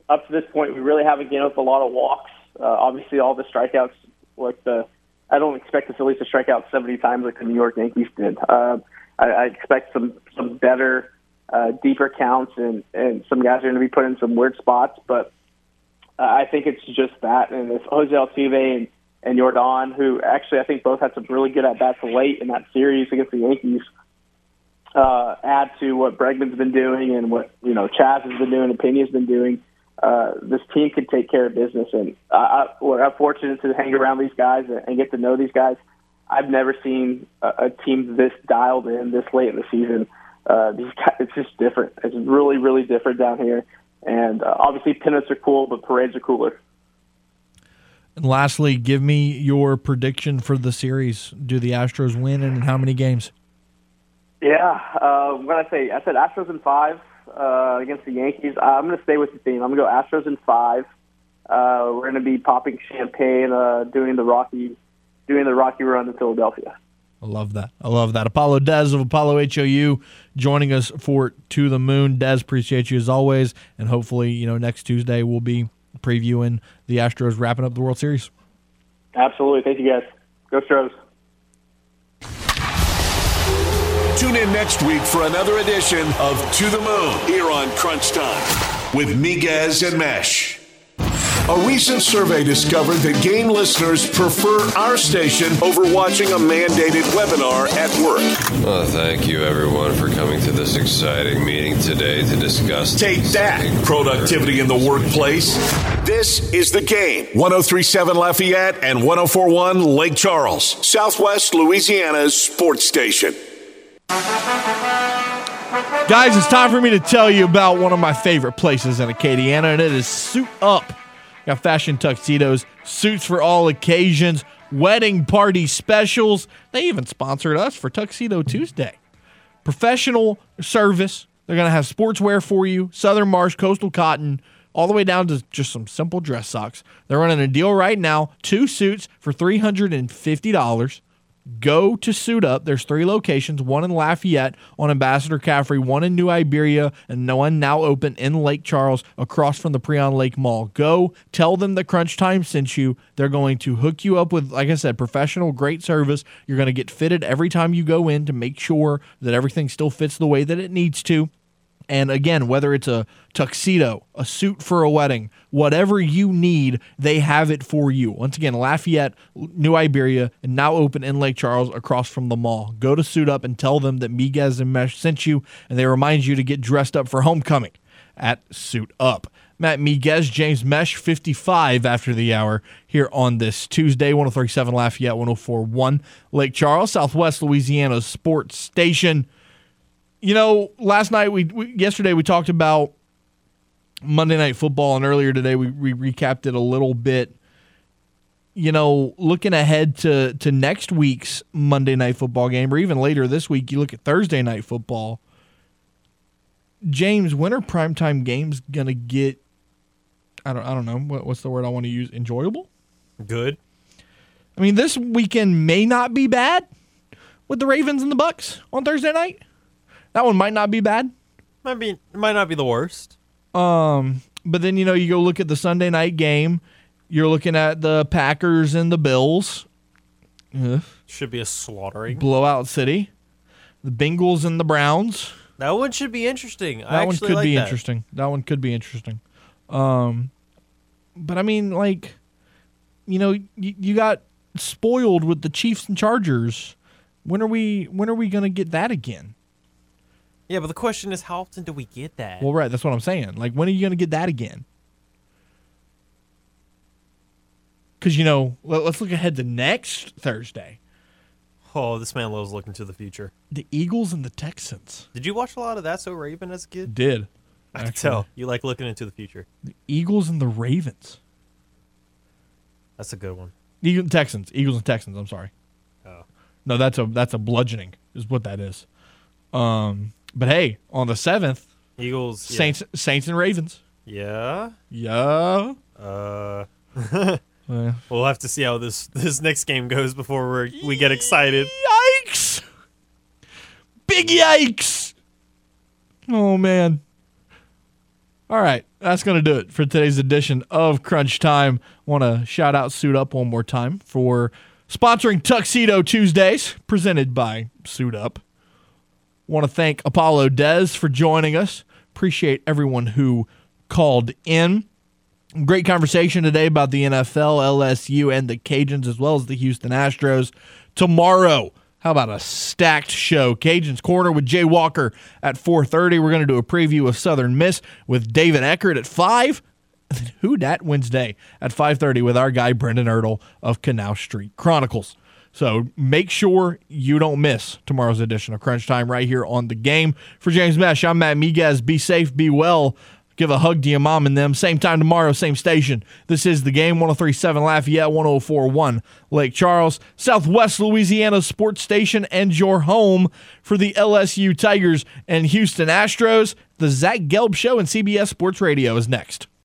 up to this point we really haven't given up a lot of walks. Uh, obviously, all the strikeouts like the I don't expect the Phillies to strike out 70 times like the New York Yankees did. Uh, I, I expect some some better, uh, deeper counts, and and some guys are going to be put in some weird spots. But uh, I think it's just that, and if Jose Altuve and and Jordan, who actually I think both had some really good at bats late in that series against the Yankees, uh, add to what Bregman's been doing and what you know Chas has been doing and Pena's been doing. Uh, this team can take care of business, and I, I, I'm fortunate to hang around these guys and get to know these guys. I've never seen a, a team this dialed in this late in the season. Uh, these guys, it's just different. It's really, really different down here. And uh, obviously, pennants are cool, but parades are cooler. And lastly, give me your prediction for the series. Do the Astros win and in how many games? Yeah, uh, what I say? I said Astros in five uh, against the Yankees. I'm going to stay with the theme. I'm going to go Astros in five. Uh, we're going to be popping champagne, uh, doing the Rocky, doing the Rocky run to Philadelphia. I love that. I love that. Apollo Des of Apollo HOU joining us for To the Moon. Des, appreciate you as always, and hopefully, you know, next Tuesday we'll be previewing the Astros wrapping up the World Series. Absolutely. Thank you, guys. Go Astros. Tune in next week for another edition of To the Moon here on Crunch Time with Miguez and Mesh. A recent survey discovered that game listeners prefer our station over watching a mandated webinar at work. Well, thank you everyone for coming to this exciting meeting today to discuss. Take that, productivity in the workplace. This is the game. 1037 Lafayette and 1041 Lake Charles, Southwest Louisiana's sports station. Guys, it's time for me to tell you about one of my favorite places in Acadiana, and it is Suit Up. Got fashion tuxedos, suits for all occasions, wedding party specials. They even sponsored us for Tuxedo Tuesday. Professional service. They're going to have sportswear for you, Southern Marsh, Coastal Cotton, all the way down to just some simple dress socks. They're running a deal right now two suits for $350. Go to Suit Up. There's three locations one in Lafayette on Ambassador Caffrey, one in New Iberia, and one now open in Lake Charles across from the Prien Lake Mall. Go tell them that Crunch Time sent you. They're going to hook you up with, like I said, professional, great service. You're going to get fitted every time you go in to make sure that everything still fits the way that it needs to. And again, whether it's a tuxedo, a suit for a wedding, whatever you need, they have it for you. Once again, Lafayette, New Iberia, and now open in Lake Charles across from the mall. Go to Suit Up and tell them that Miguez and Mesh sent you, and they remind you to get dressed up for homecoming at Suit Up. Matt Miguez, James Mesh, 55 after the hour here on this Tuesday, 1037 Lafayette, 1041 Lake Charles, Southwest Louisiana sports station you know, last night we, we, yesterday we talked about Monday Night Football, and earlier today we, we recapped it a little bit. You know, looking ahead to to next week's Monday Night Football game, or even later this week, you look at Thursday Night Football. James, when are primetime games gonna get? I don't I don't know what, what's the word I want to use. Enjoyable. Good. I mean, this weekend may not be bad with the Ravens and the Bucs on Thursday night. That one might not be bad. Might be. It might not be the worst. Um, but then you know you go look at the Sunday night game. You're looking at the Packers and the Bills. Ugh. Should be a slaughtering. Blowout city. The Bengals and the Browns. That one should be interesting. That I one could like be that. interesting. That one could be interesting. Um, but I mean, like, you know, you, you got spoiled with the Chiefs and Chargers. When are we? When are we gonna get that again? Yeah, but the question is, how often do we get that? Well, right. That's what I'm saying. Like, when are you going to get that again? Because, you know, let, us look ahead to next Thursday. Oh, this man loves looking to the future. The Eagles and the Texans. Did you watch a lot of That So Raven as a kid? Did. I can tell. You like looking into the future. The Eagles and the Ravens. That's a good one. Eagles and Texans. Eagles and Texans. I'm sorry. Oh. No, that's a that's a bludgeoning is what that is. Um, but hey, on the seventh, Eagles, yeah. Saints, Saints and Ravens. Yeah. Yeah. Uh, we'll have to see how this this next game goes before we we get excited. Yikes! Big yikes! Oh man. All right, that's gonna do it for today's edition of Crunch Time. Want to shout out Suit Up one more time for sponsoring Tuxedo Tuesdays, presented by Suit Up. Want to thank Apollo Dez for joining us. Appreciate everyone who called in. Great conversation today about the NFL, LSU, and the Cajuns, as well as the Houston Astros. Tomorrow, how about a stacked show? Cajuns Corner with Jay Walker at 4.30. We're going to do a preview of Southern Miss with David Eckert at 5. Who Dat Wednesday at 5.30 with our guy Brendan Ertle of Canal Street Chronicles. So make sure you don't miss tomorrow's edition of Crunch Time right here on the game. For James Mesh, I'm Matt Miguez. Be safe, be well. Give a hug to your mom and them. Same time tomorrow, same station. This is the game 1037 Lafayette, 1041 Lake Charles, Southwest Louisiana Sports Station, and your home for the LSU Tigers and Houston Astros. The Zach Gelb Show and CBS Sports Radio is next.